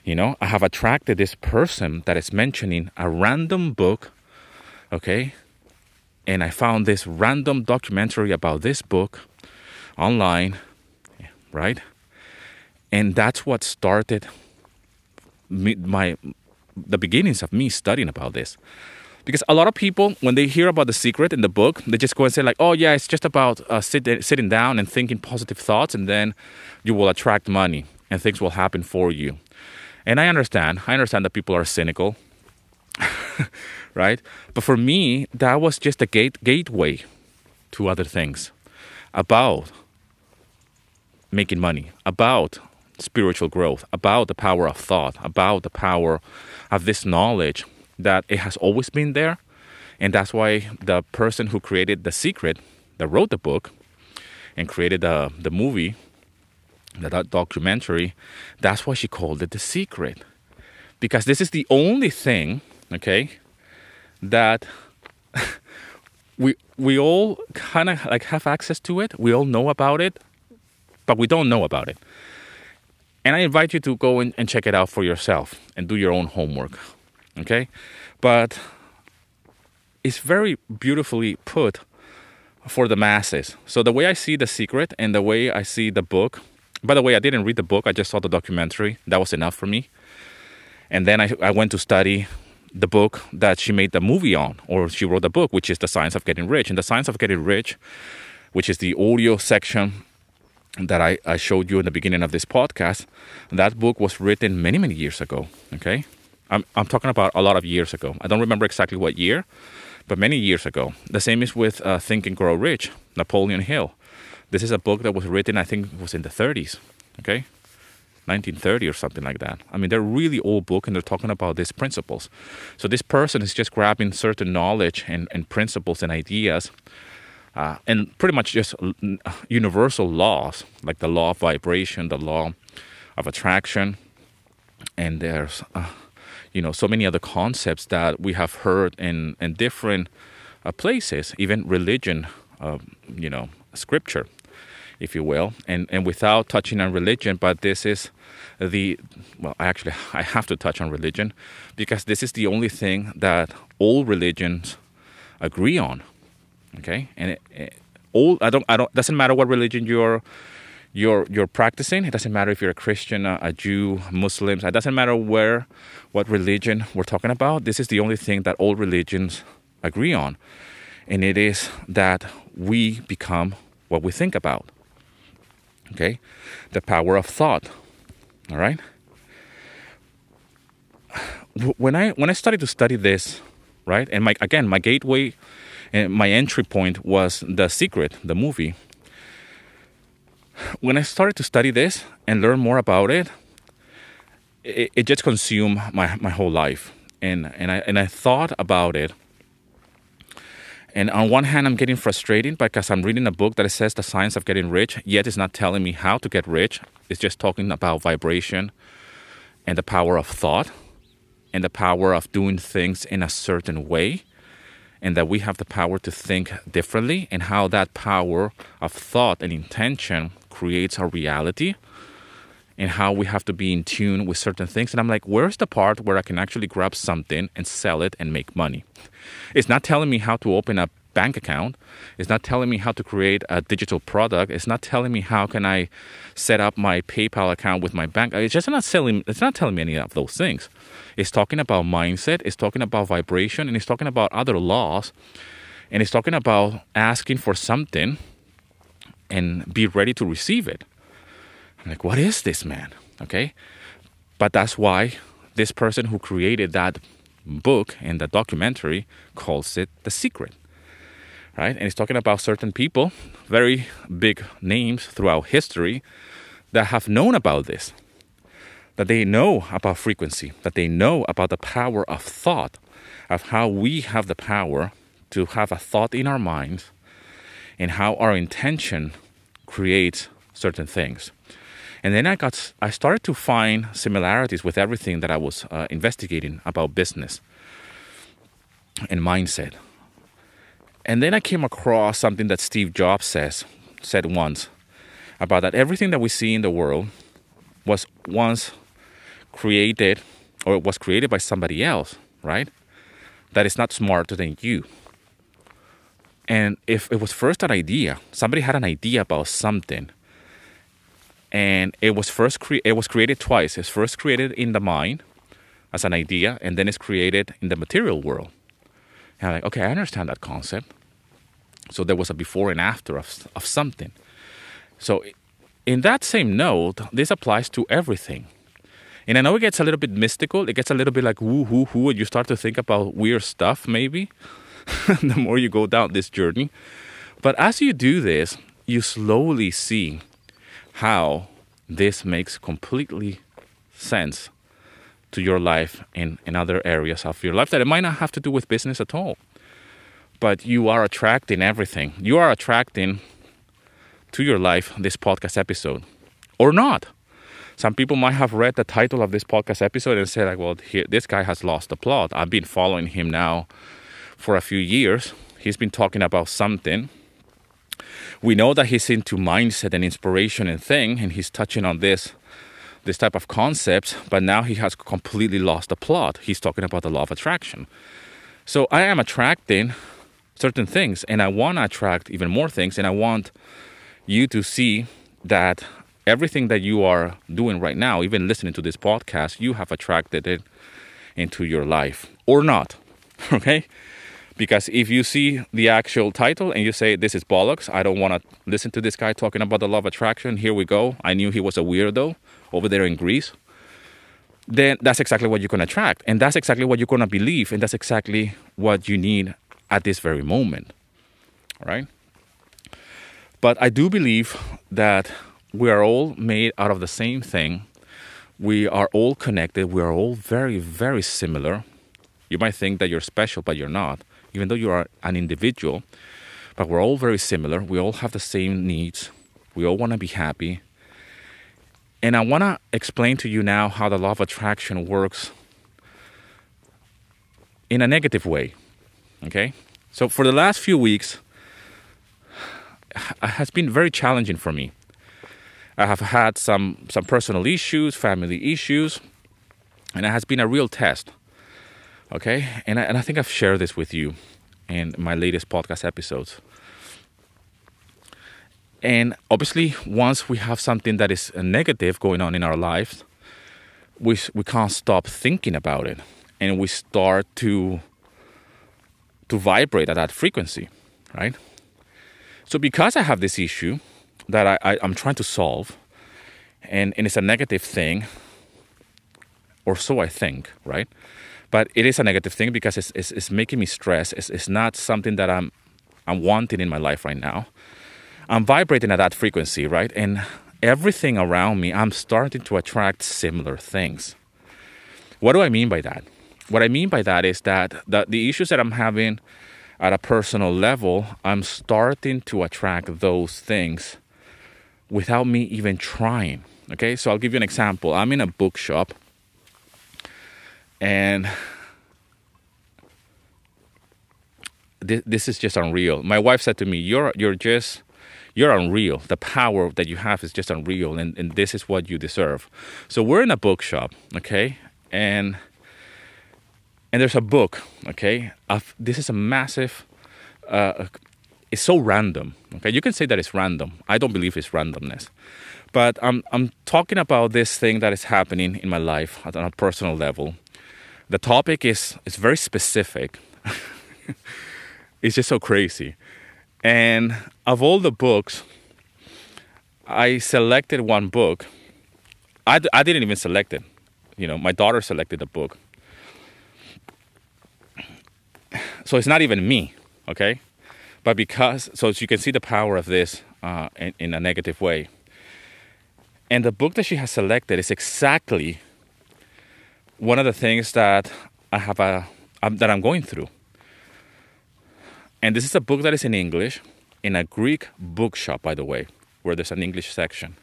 You know, I have attracted this person that is mentioning a random book, okay? And I found this random documentary about this book online, right? And that's what started me, my the beginnings of me studying about this. Because a lot of people when they hear about the secret in the book they just go and say like oh yeah it's just about uh, sit, sitting down and thinking positive thoughts and then you will attract money and things will happen for you. And i understand. I understand that people are cynical right? But for me that was just a gate gateway to other things about making money about spiritual growth, about the power of thought, about the power of this knowledge that it has always been there. And that's why the person who created The Secret, that wrote the book and created the, the movie, the documentary, that's why she called it The Secret. Because this is the only thing, okay, that we we all kind of like have access to it. We all know about it, but we don't know about it. And I invite you to go and, and check it out for yourself and do your own homework. Okay? But it's very beautifully put for the masses. So the way I see the secret and the way I see the book, by the way, I didn't read the book, I just saw the documentary. That was enough for me. And then I, I went to study the book that she made the movie on, or she wrote the book, which is The Science of Getting Rich. And The Science of Getting Rich, which is the audio section that I, I showed you in the beginning of this podcast, that book was written many, many years ago. Okay. I'm, I'm talking about a lot of years ago. I don't remember exactly what year, but many years ago. The same is with uh, Think and Grow Rich, Napoleon Hill. This is a book that was written, I think was in the 30s. Okay. 1930 or something like that. I mean, they're really old book and they're talking about these principles. So this person is just grabbing certain knowledge and, and principles and ideas uh, and pretty much just universal laws like the law of vibration, the law of attraction, and there's uh, you know so many other concepts that we have heard in in different uh, places, even religion, um, you know, scripture, if you will, and and without touching on religion, but this is the well, actually I have to touch on religion because this is the only thing that all religions agree on Okay, and it, it, all I don't I don't doesn't matter what religion you're you're you're practicing. It doesn't matter if you're a Christian, a, a Jew, Muslims. It doesn't matter where what religion we're talking about. This is the only thing that all religions agree on, and it is that we become what we think about. Okay, the power of thought. All right. When I when I started to study this, right, and my again my gateway and my entry point was The Secret, the movie. When I started to study this and learn more about it, it, it just consumed my, my whole life. And, and, I, and I thought about it. And on one hand, I'm getting frustrated because I'm reading a book that says the science of getting rich, yet it's not telling me how to get rich. It's just talking about vibration and the power of thought and the power of doing things in a certain way and that we have the power to think differently and how that power of thought and intention creates our reality and how we have to be in tune with certain things. And I'm like, where's the part where I can actually grab something and sell it and make money? It's not telling me how to open a bank account. It's not telling me how to create a digital product. It's not telling me how can I set up my PayPal account with my bank. It's just not selling. It's not telling me any of those things. It's talking about mindset. It's talking about vibration, and it's talking about other laws. And it's talking about asking for something and be ready to receive it. I'm like, what is this, man? Okay. But that's why this person who created that book and the documentary calls it The Secret. Right? And he's talking about certain people, very big names throughout history, that have known about this. That they know about frequency, that they know about the power of thought, of how we have the power to have a thought in our minds and how our intention creates certain things. And then I got, I started to find similarities with everything that I was uh, investigating about business and mindset. And then I came across something that Steve Jobs says, said once, about that everything that we see in the world was once created or it was created by somebody else, right? That is not smarter than you. And if it was first an idea, somebody had an idea about something, and it was first cre- it was created twice. It's first created in the mind as an idea, and then it's created in the material world. And I'm like, okay, I understand that concept. So there was a before and after of, of something. So in that same note, this applies to everything. And I know it gets a little bit mystical. It gets a little bit like woo hoo hoo, and you start to think about weird stuff maybe. the more you go down this journey. But as you do this, you slowly see how this makes completely sense to your life in, in other areas of your life that it might not have to do with business at all. But you are attracting everything. You are attracting to your life this podcast episode or not. Some people might have read the title of this podcast episode and say, like, well, here, this guy has lost the plot. I've been following him now for a few years. He's been talking about something we know that he's into mindset and inspiration and thing, and he's touching on this this type of concepts, but now he has completely lost the plot. He's talking about the law of attraction. So I am attracting certain things, and I want to attract even more things, and I want you to see that everything that you are doing right now, even listening to this podcast, you have attracted it into your life or not. Okay? Because if you see the actual title and you say, This is bollocks, I don't want to listen to this guy talking about the law of attraction, here we go. I knew he was a weirdo over there in Greece. Then that's exactly what you're going to attract. And that's exactly what you're going to believe. And that's exactly what you need at this very moment. Right? But I do believe that we are all made out of the same thing. We are all connected. We are all very, very similar. You might think that you're special, but you're not even though you are an individual, but we're all very similar. We all have the same needs. We all want to be happy. And I want to explain to you now how the law of attraction works in a negative way. Okay? So, for the last few weeks, it has been very challenging for me. I have had some, some personal issues, family issues, and it has been a real test. Okay, and I, and I think I've shared this with you in my latest podcast episodes. And obviously, once we have something that is negative going on in our lives, we, we can't stop thinking about it. And we start to, to vibrate at that frequency, right? So, because I have this issue that I, I, am trying to solve, and, and it's a negative thing, or so I think, right? but it is a negative thing because it's, it's, it's making me stress. It's, it's not something that I'm, I'm wanting in my life right now. I'm vibrating at that frequency, right? And everything around me, I'm starting to attract similar things. What do I mean by that? What I mean by that is that the, the issues that I'm having at a personal level, I'm starting to attract those things without me even trying. Okay, so I'll give you an example. I'm in a bookshop and this, this is just unreal. My wife said to me, "You're you're just you're unreal. The power that you have is just unreal, and, and this is what you deserve." So we're in a bookshop, okay, and and there's a book, okay. Of, this is a massive. Uh, it's so random. Okay, you can say that it's random. I don't believe it's randomness, but I'm I'm talking about this thing that is happening in my life on a personal level, the topic is is very specific. it's just so crazy. And of all the books, I selected one book. I, I didn't even select it. You know, my daughter selected the book. So it's not even me, okay? But because, so you can see the power of this uh, in, in a negative way. And the book that she has selected is exactly one of the things that I have a um, that I'm going through. And this is a book that is in English, in a Greek bookshop, by the way, where there's an English section.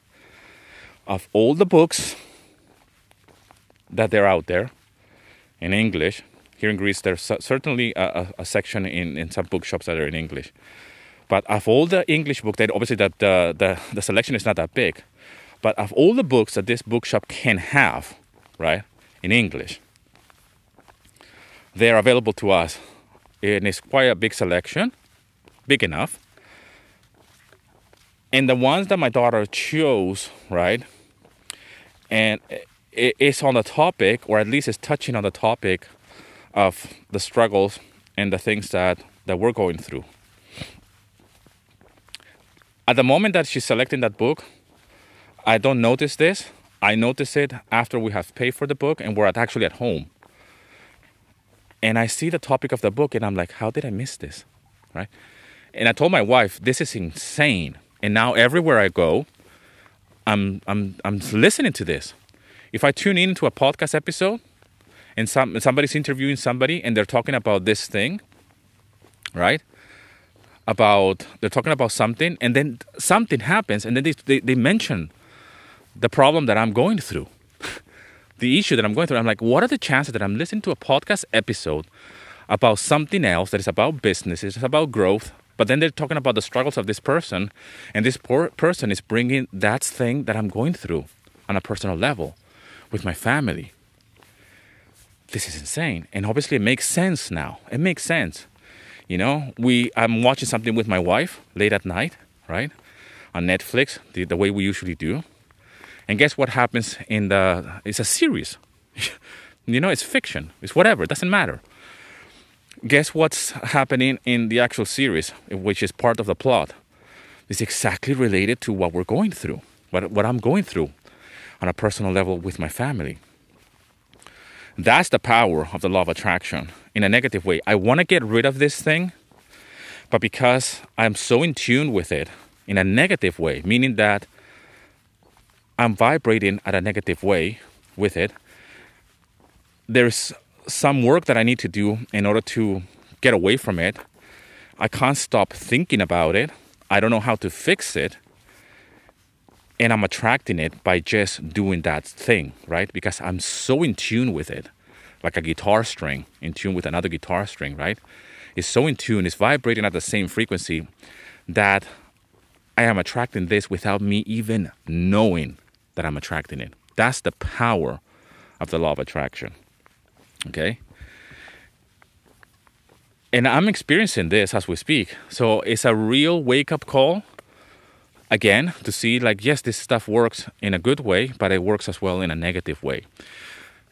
Of all the books that they're out there in English, here in Greece, there's certainly a, a, section in, in some bookshops that are in English. But of all the English books, that obviously that the, the, the selection is not that big. But of all the books that this bookshop can have, right, in English, they are available to us. And it's quite a big selection, big enough. And the ones that my daughter chose, right, and it's on the topic, or at least it's touching on the topic of the struggles and the things that, that we're going through. At the moment that she's selecting that book, I don't notice this. I notice it after we have paid for the book and we're actually at home and I see the topic of the book and I'm like, how did I miss this? Right? And I told my wife, this is insane. And now everywhere I go, I'm I'm I'm listening to this. If I tune into a podcast episode and some somebody's interviewing somebody and they're talking about this thing, right? About they're talking about something and then something happens and then they, they, they mention the problem that I'm going through the issue that I'm going through. I'm like, what are the chances that I'm listening to a podcast episode about something else that is about business, it's about growth, but then they're talking about the struggles of this person, and this poor person is bringing that thing that I'm going through on a personal level with my family. This is insane, and obviously it makes sense now. It makes sense. You know, we I'm watching something with my wife late at night, right, on Netflix, the, the way we usually do and guess what happens in the? It's a series. you know, it's fiction. It's whatever. It doesn't matter. Guess what's happening in the actual series, which is part of the plot? It's exactly related to what we're going through, what, what I'm going through on a personal level with my family. That's the power of the law of attraction in a negative way. I want to get rid of this thing, but because I'm so in tune with it in a negative way, meaning that I'm vibrating at a negative way with it, there's some work that I need to do in order to get away from it. I can't stop thinking about it. I don't know how to fix it. And I'm attracting it by just doing that thing, right? Because I'm so in tune with it, like a guitar string in tune with another guitar string, right? It's so in tune, it's vibrating at the same frequency that I am attracting this without me even knowing that I'm attracting it. That's the power of the law of attraction. Okay? And I'm experiencing this as we speak. So it's a real wake up call again to see like yes this stuff works in a good way but it works as well in a negative way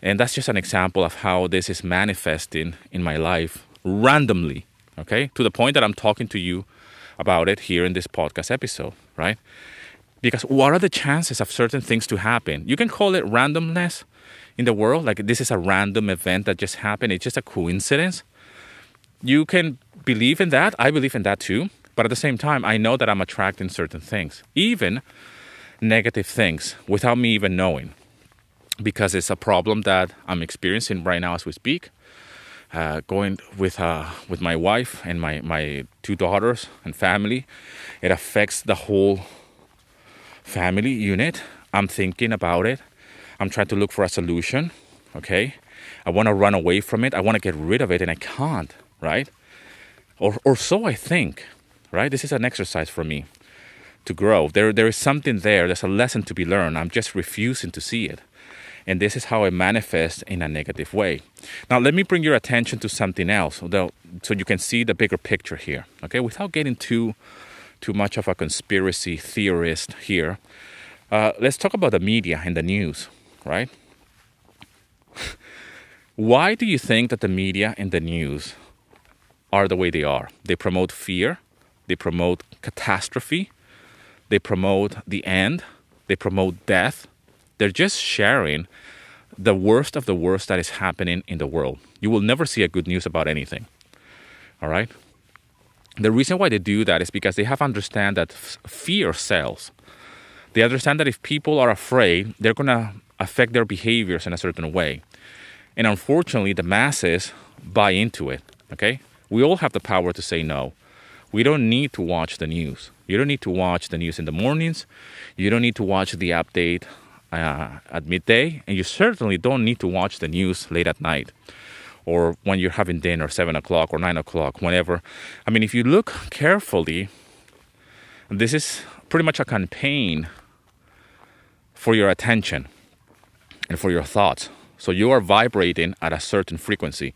and that's just an example of how this is manifesting in my life randomly okay to the point that i'm talking to you about it here in this podcast episode right because what are the chances of certain things to happen? You can call it randomness in the world, like this is a random event that just happened, it's just a coincidence. You can believe in that. I believe in that too. But at the same time, I know that I'm attracting certain things, even negative things, without me even knowing. Because it's a problem that I'm experiencing right now as we speak. Uh, going with uh, with my wife and my, my two daughters and family, it affects the whole family unit. I'm thinking about it. I'm trying to look for a solution. Okay. I want to run away from it. I want to get rid of it and I can't, right? Or, or so I think, right? This is an exercise for me to grow. There, there is something there. There's a lesson to be learned. I'm just refusing to see it. And this is how it manifests in a negative way. Now, let me bring your attention to something else, though, so you can see the bigger picture here, okay? Without getting too too much of a conspiracy theorist here. Uh, let's talk about the media and the news, right? Why do you think that the media and the news are the way they are. They promote fear, they promote catastrophe, they promote the end, they promote death. They're just sharing the worst of the worst that is happening in the world. You will never see a good news about anything. All right? The reason why they do that is because they have understand that fear sells. They understand that if people are afraid, they're going to affect their behaviors in a certain way. And unfortunately, the masses buy into it, okay? We all have the power to say no. We don't need to watch the news. You don't need to watch the news in the mornings. You don't need to watch the update uh, at midday. And you certainly don't need to watch the news late at night or when you're having dinner, 7 o'clock or 9 o'clock, whenever. I mean, if you look carefully, this is pretty much a campaign for your attention and for your thoughts. So you are vibrating at a certain frequency.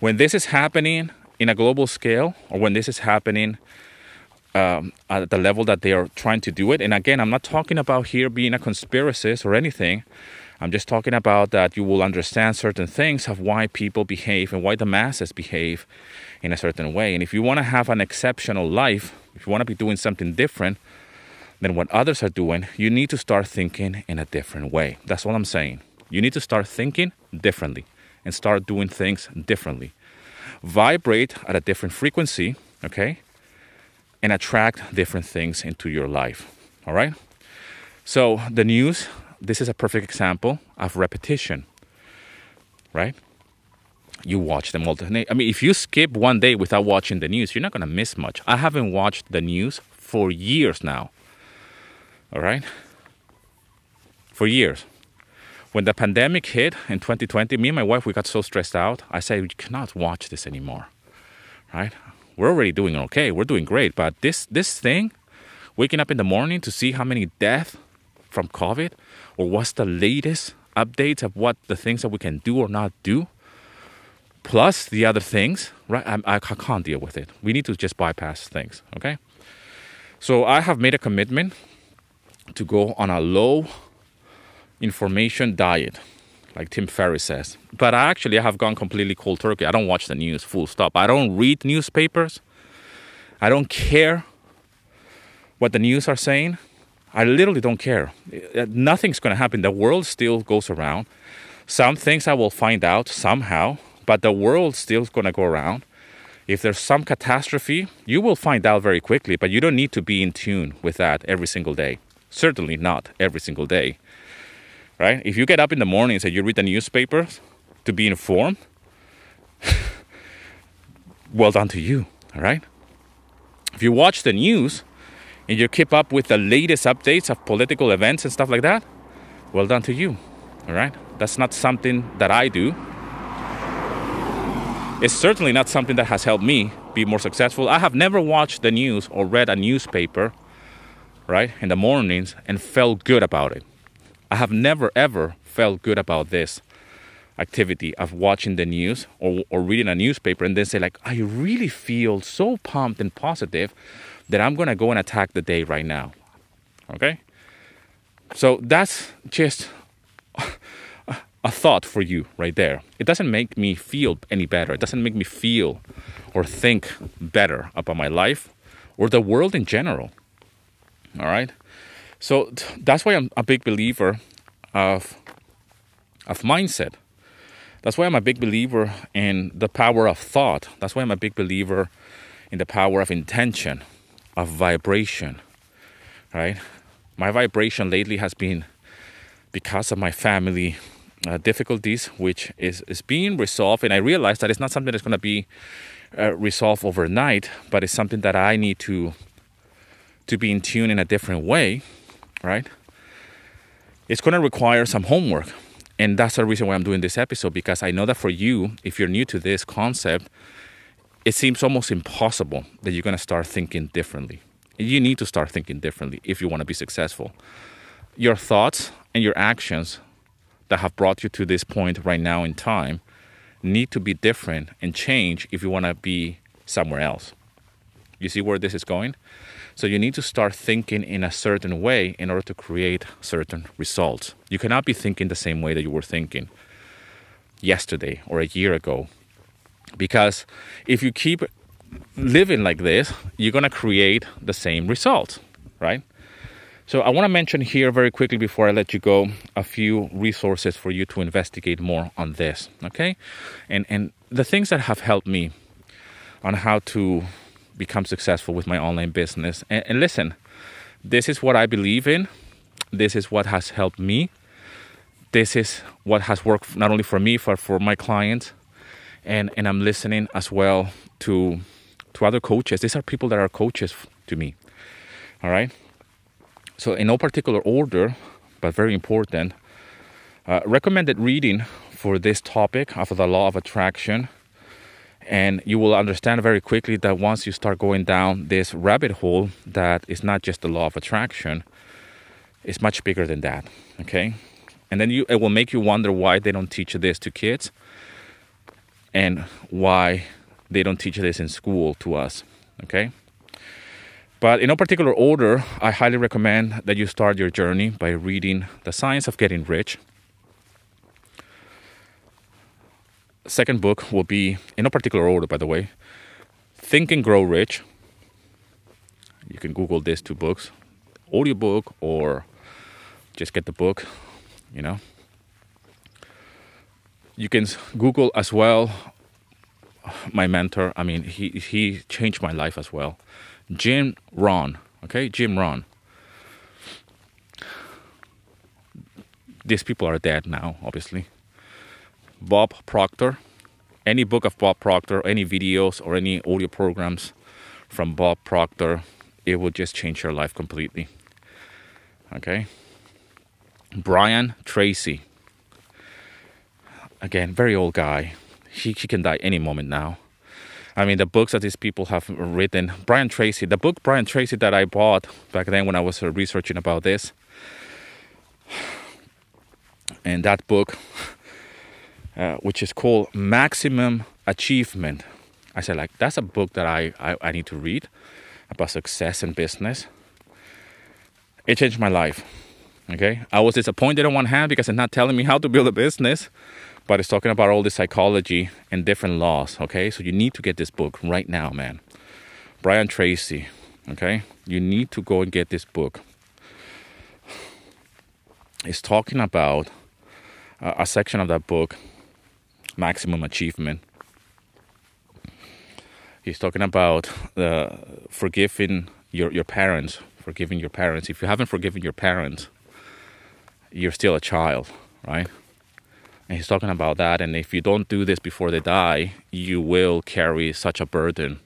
When this is happening in a global scale, or when this is happening um, at the level that they are trying to do it, and again, I'm not talking about here being a conspiracist or anything. I'm just talking about that you will understand certain things of why people behave and why the masses behave in a certain way. And if you want to have an exceptional life, if you want to be doing something different than what others are doing, you need to start thinking in a different way. That's all I'm saying. You need to start thinking differently and start doing things differently. Vibrate at a different frequency, okay? And attract different things into your life, all right? So, the news, this is a perfect example of repetition, right? You watch them all the I mean, if you skip one day without watching the news, you're not to miss much. I haven't watched the news for years now, all right? For years when the pandemic hit in 2020, me and my wife we got so stressed out. I said we cannot watch this anymore. Right? We're already doing okay. We're doing great, but this this thing, waking up in the morning to see how many deaths from COVID, or what's the latest updates of what the things that we can do or not do, plus the other things, right? I, I can't deal with it. We need to just bypass things. Okay. So I have made a commitment to go on a low information diet, like Tim Ferriss says. But I actually have gone completely cold turkey. I don't watch the news, full stop. I don't read newspapers. I don't care what the news are saying. I literally don't care. Uh, nothing's going to happen. The world still goes around. Some things I will find out somehow, but the world still going to go around. If there's some catastrophe, you will find out very quickly, but you don't need to be in tune with that every single day. Certainly not every single day right? If you get up in the morning and you read the newspaper to be informed, well done to you, all right? If you watch the news and you keep up with the latest updates of political events and stuff like that, well done to you, all right? That's not something that I do. It's certainly not something that has helped me be more successful. I have never watched the news or read a newspaper, right, in the mornings and felt good about it. I have never ever felt good about this activity of watching the news or, or reading a newspaper and then say like i really feel so pumped and positive that i'm to go and attack the day right now. Okay? So that's just a thought for you right there. It doesn't make me feel any better. It doesn't make me feel or think better about my life or the world in general. All right so that's why I'm a big believer of of mindset. That's why I'm a big believer in the power of thought. That's why I'm a big believer in the power of intention, of vibration. Right? My vibration lately has been because of my family uh, difficulties, which is, is being resolved. And I realize that it's not something that's going to be uh, resolved overnight, but it's something that I need to to be in tune in a different way right? It's going to require some homework. And that's the reason why I'm doing this episode because I know that for you, if you're new to this concept, it seems almost impossible that you're going to start thinking differently. You need to start thinking differently if you want to be successful. Your thoughts and your actions that have brought you to this point right now in time need to be different and change if you want to be somewhere else. You see where this is going? So you need to start thinking in a certain way in order to create certain results. You cannot be thinking the same way that you were thinking yesterday or a year ago. Because if you keep living like this, you're going to create the same results, right? So I want to mention here very quickly before I let you go a few resources for you to investigate more on this, okay? And and the things that have helped me on how to become successful with my online business. And, and listen, this is what I believe in. This is what has helped me. This is what has worked not only for me, but for my clients. And and I'm listening as well to to other coaches. These are people that are coaches to me. All right. So in no particular order, but very important. Uh, recommended reading for this topic of the law of attraction and you will understand very quickly that once you start going down this rabbit hole that is not just the law of attraction it's much bigger than that okay? And then you it will make you wonder why they don't teach this to kids and why they don't teach this in school to us okay? But in no particular order i highly recommend that you start your journey by reading the science of getting rich second book will be in no particular order, by the way. Think and Grow Rich. You can Google these two books, audiobook or just get the book. You know. You can Google as well. My mentor. I mean, he he changed my life as well. Jim Rohn. Okay, Jim Rohn. These people are dead now, obviously. Bob Proctor, any book of Bob Proctor, any videos or any audio programs from Bob Proctor, it will just change your life completely. Okay? Brian Tracy. Again, very old guy. He, he can die any moment now. I mean, the books that these people have written. Brian Tracy, the book Brian Tracy that I bought back then when I was uh, researching about this. And that book uh, which is called Maximum Achievement. I said, like, that's a book that I, I, I need to read about success in business. It changed my life. Okay. I was disappointed on one hand because it's not telling me how to build a business, but it's talking about all the psychology and different laws. Okay. So you need to get this book right now, man. Brian Tracy. Okay. You need to go and get this book. It's talking about uh, a section of that book maximum achievement. He's talking about uh, forgiving your, your parents, forgiving your parents. If you haven't forgiven your parents, you're still a child, right? And he's talking about that. And if you don't do this before they die, you will carry such a burden.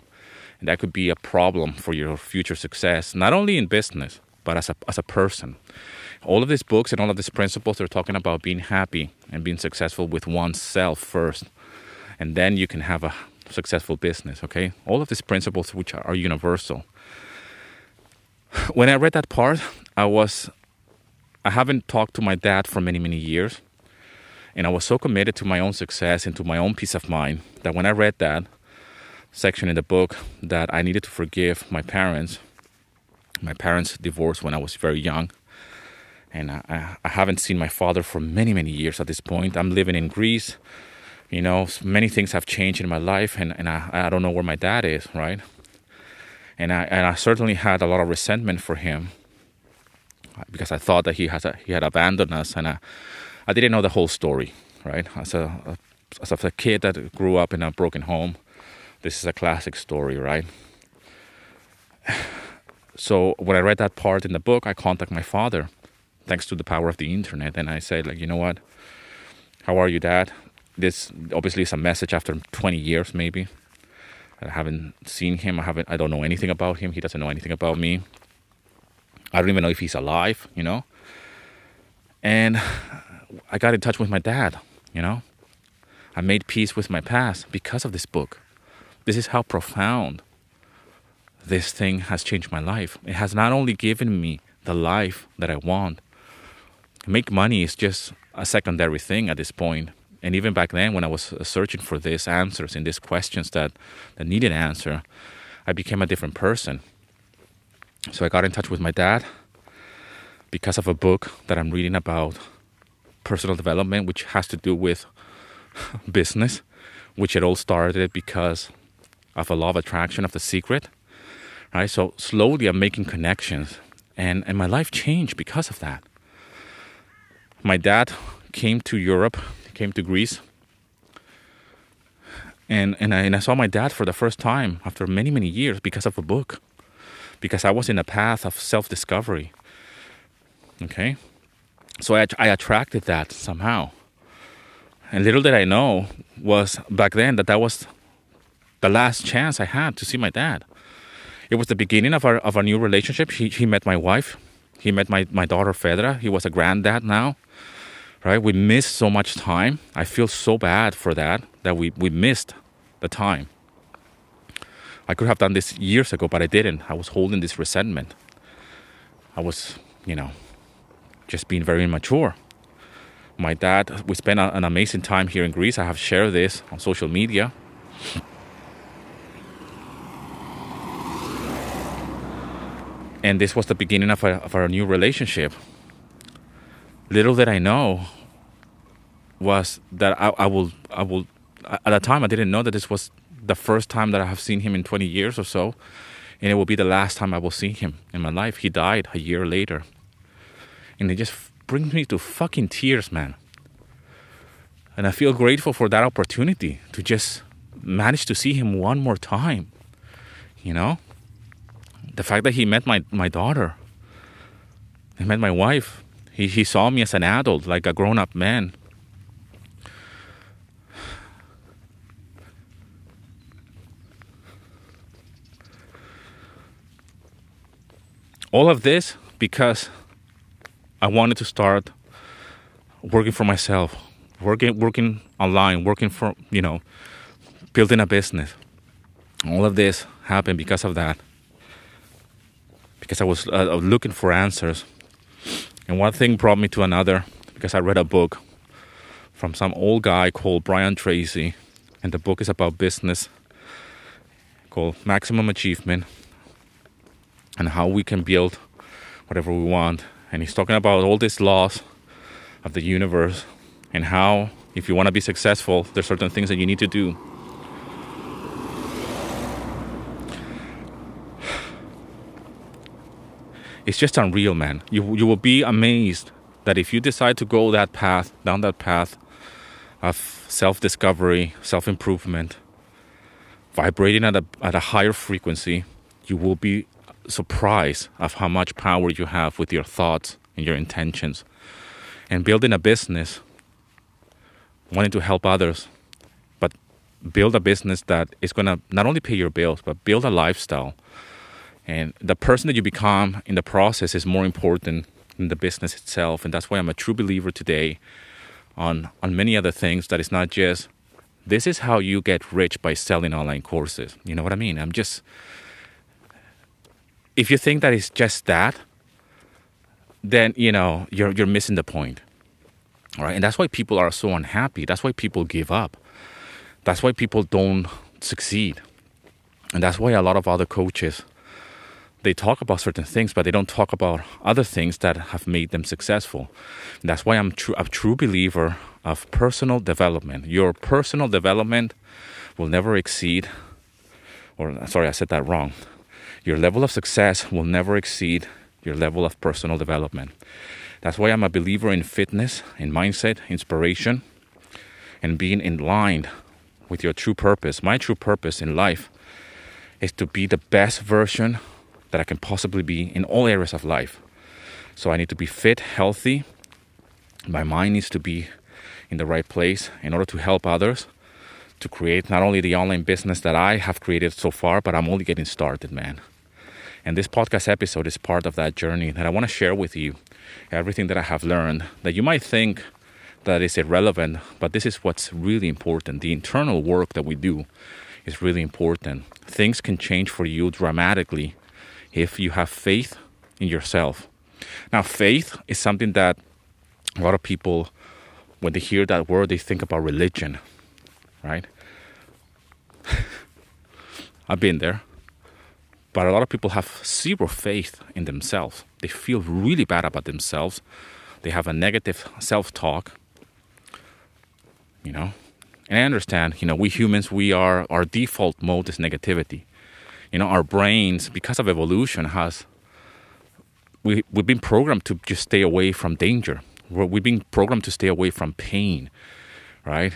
And that could be a problem for your future success, not only in business, but as a, as a person. All of these books and all of these principles are talking about being happy and being successful with oneself first. And then you can have a successful business okay? All of these principles which are, universal. When i read that part i was i haven't talked to my dad for many many years. And i was so committed to my own success and to my own peace of mind that when i read that section in the book that i needed to forgive my parents my parents divorced when i was very young and I, I haven't seen my father for many many years at this point. I'm living in greece. You know many things have changed in my life and, and I, I don't know where my dad is right? And I, and I certainly had a lot of resentment for him uh, because I thought that he has a, he had abandoned us and I, I didn't know the whole story right? As a, as a kid that grew up in a broken home this is a classic story right so when I read that part in the book I contact my father thanks to the power of the internet. And I said, like, you know what? How are you, Dad? This obviously is a message after 20 years, maybe. I haven't seen him. I haven't. I don't know anything about him. He doesn't know anything about me. I don't even know if he's alive. You know. And I got in touch with my dad. You know. I made peace with my past because of this book. This is how profound this thing has changed my life. It has not only given me the life that I want, make money is just a secondary thing at this point. And even back then, when I was uh, searching for these answers and these questions that, that needed answer, I became a different person. So I got in touch with my dad because of a book that I'm reading about personal development, which has to do with business, which it all started because of a law of attraction of the secret. Right? So slowly I'm making connections and, and my life changed because of that. My dad came to Europe, came to Greece, and, and, I, and I saw my dad for the first time after many, many years because of a book, because I was in a path of self discovery. Okay? So I, I attracted that somehow. And little did I know was back then that that was the last chance I had to see my dad. It was the beginning of our of our new relationship. He he met my wife. He met my, my daughter Fedra. He was a granddad now. Right? We missed so much time. I feel so bad for that, that we, we missed the time. I could have done this years ago, but I didn't. I was holding this resentment. I was, you know, just being very immature my dad, we spent an amazing time here in Greece. I have shared this on social media. And this was the beginning of, a, of our new relationship. Little did I know was that I, I will, I will, at the time I didn't know that this was the first time that I have seen him in 20 years or so. And it will be the last time I will see him in my life. He died a year later. And it just brings me to fucking tears, man. And I feel grateful for that opportunity to just manage to see him one more time. You know? The fact that he met my, my daughter, he met my wife, he, he saw me as an adult, like a grown up man. All of this because I wanted to start working for myself, working working online, working for you know, building a business. All of this happened because of that. Because I was uh, looking for answers, and one thing brought me to another. Because I read a book from some old guy called Brian Tracy, and the book is about business called Maximum Achievement and how we can build whatever we want and he's talking about all these laws of the universe and how if you want to be successful there's certain things that you need to do it's just unreal man you, you will be amazed that if you decide to go that path down that path of self-discovery self-improvement vibrating at a, at a higher frequency you will be surprised of how much power you have with your thoughts and your intentions. And building a business, wanting to help others, but build a business that is going to not only pay your bills, but build a lifestyle. And the person that you become in the process is more important than the business itself. And that's why I'm a true believer today on, on many other things that it's not just this is how you get rich by selling online courses. You know what I mean? I'm just if you think that it's just that, then you know you're you're missing the point. All right, and that's why people are so unhappy. That's why people give up. That's why people don't succeed. And that's why a lot of other coaches they talk about certain things, but they don't talk about other things that have made them successful. And that's why I'm true, a true believer of personal development. Your personal development will never exceed, or sorry, I said that wrong. Your level of success will never exceed your level of personal development. That's why I'm a believer in fitness, in mindset, inspiration, and being in line with your true purpose. My true purpose in life is to be the best version that I can possibly be in all areas of life. So I need to be fit, healthy. My mind needs to be in the right place in order to help others to create not only the online business that I have created so far, but I'm only getting started, man. And this podcast episode is part of that journey that I want to share with you everything that I have learned that you might think that is irrelevant, but this is what's really important. The internal work that we do is really important. Things can change for you dramatically if you have faith in yourself. Now, faith is something that a lot of people, when they hear that word, they think about religion, right? I've been there. But a lot of people have zero faith in themselves. They feel really bad about themselves. They have a negative self talk, you know, And I understand, you know, we humans, we are our default mode is negativity. You know, our brains, because of evolution, has we we've been programmed to just stay away from danger. We've been programmed to stay away from pain, right?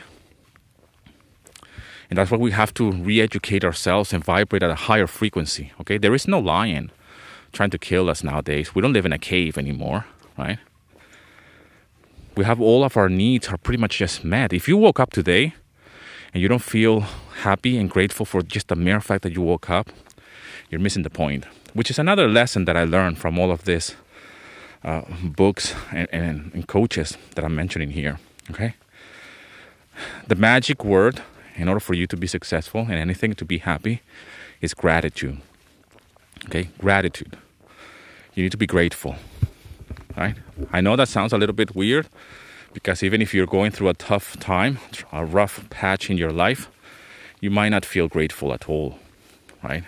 And that's why we have to re-educate ourselves and vibrate at a higher frequency. Okay, there is no lion trying to kill us nowadays. We don't live in a cave anymore, right? We have all of our needs are pretty much just met. If you woke up today and you don't feel happy and grateful for just the mere fact that you woke up, you're missing the point. Which is another lesson that I learned from all of these uh, books and, and, and coaches that I'm mentioning here. Okay, the magic word in order for you to be successful and anything to be happy is gratitude. Okay, gratitude. You need to be grateful. Right? I know that sounds a little bit weird because even if you're going through a tough time, a rough patch in your life, you might not feel grateful at all, right?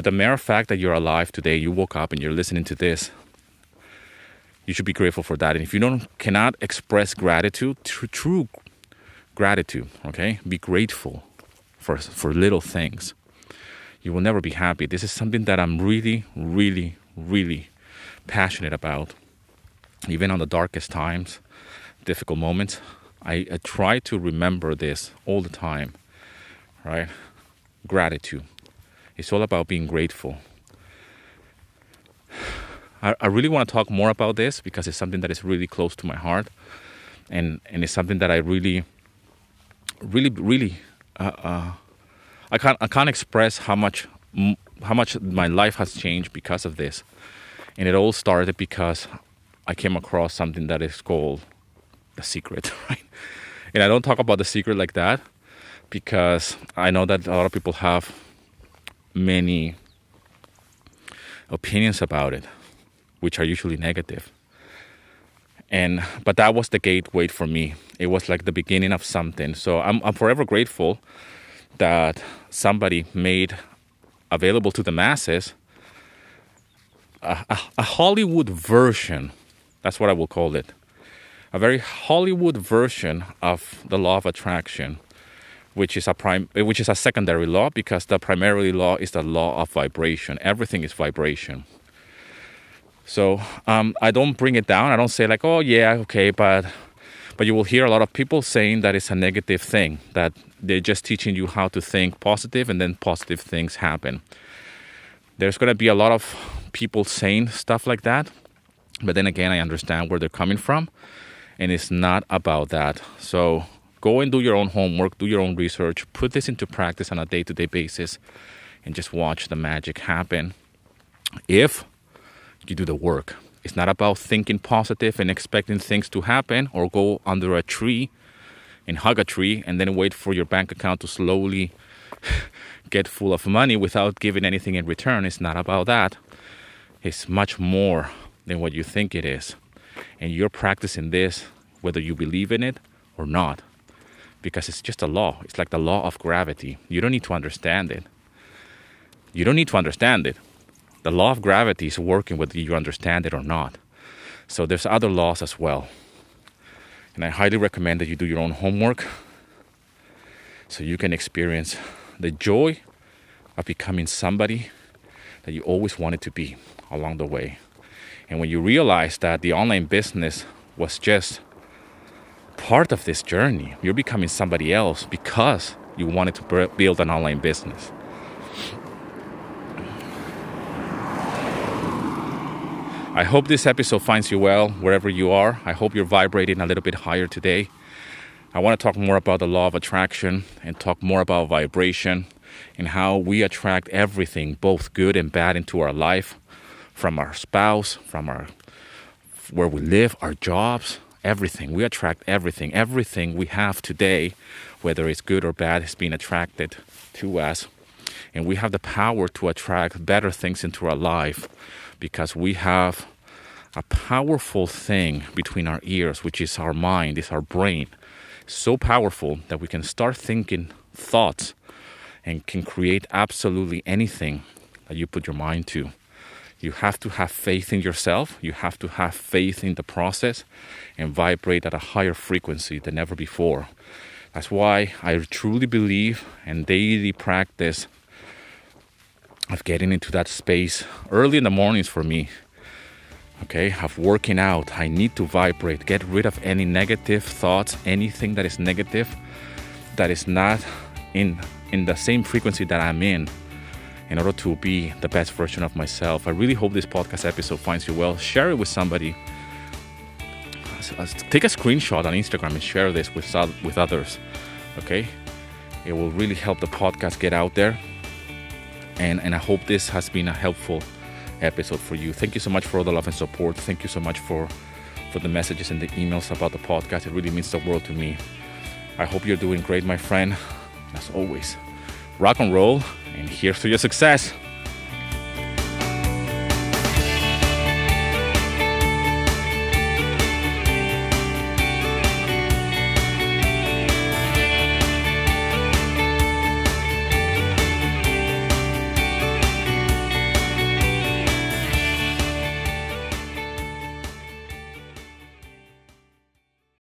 But the mere fact that you're alive today, you woke up and you're listening to this, you should be grateful for that. And if you don't cannot express gratitude, true, true gratitude, okay? Be grateful for for little things. You will never be happy. This is something that I'm really, really, really passionate about. Even on the darkest times, difficult moments, I, I try to remember this all the time. Right? Gratitude. It's all about being grateful. I, I really want to talk more about this because it's something that is really close to my heart and, and it's something that I really really, really, uh, uh, I can't, I can't express how much, how much my life has changed because of this. And it all started because I came across something that is called the secret, right? And I don't talk about the secret like that because I know that a lot of people have many opinions about it, which are usually negative. And but that was the gateway for me. It was like the beginning of something. So i'm, I'm forever grateful that somebody made available to the masses a, a, a hollywood version that's what i will call it a very hollywood version of the law of attraction which is a prime which is a secondary law because the primary law is the law of vibration everything is vibration so um, I don't bring it down. I don't say like, oh yeah, okay, but but you will hear a lot of people saying that it's a negative thing that they're just teaching you how to think positive and then positive things happen. There's going to be a lot of people saying stuff like that, but then again, I understand where they're coming from, and it's not about that. So go and do your own homework, do your own research, put this into practice on a day to day basis, and just watch the magic happen. If you do the work. It's not about thinking positive and expecting things to happen or go under a tree and hug a tree and then wait for your bank account to slowly get full of money without giving anything in return. It's not about that. It's much more than what you think it is. And you're practicing this whether you believe in it or not. Because it's just a law. It's like the law of gravity. You don't need to understand it. You don't need to understand it the law of gravity is working whether you understand it or not. So there's other laws as well. And I highly recommend that you do your own homework so you can experience the joy of becoming somebody that you always wanted to be along the way. And when you realize that the online business was just part of this journey, you're becoming somebody else because you wanted to build an online business. I hope this episode finds you well wherever you are. I hope you're vibrating a little bit higher today. I want to talk more about the law of attraction and talk more about vibration and how we attract everything, both good and bad, into our life from our spouse, from our where we live, our jobs, everything. We attract everything. Everything we have today, whether it's good or bad, is being attracted to us. And we have the power to attract better things into our life because we have a powerful thing between our ears, which is our mind, is our brain. So powerful that we can start thinking thoughts and can create absolutely anything that you put your mind to. You have to have faith in yourself, you have to have faith in the process, and vibrate at a higher frequency than ever before That's why I truly believe and daily practice of getting into that space early in the mornings for me. Okay, of working out. I need to vibrate, get rid of any negative thoughts, anything that is negative, that is not in in the same frequency that I'm in in order to be the best version of myself. I really hope this podcast episode finds you well. Share it with somebody. Take a screenshot on Instagram and share this with with others. Okay, it will really help the podcast get out there. And and I hope this has been a helpful episode for you. Thank you so much for all the love and support. Thank you so much for for the messages and the emails about the podcast. It really means the world to me. I hope you're doing great, my friend. As always, rock and roll, and here's to your success.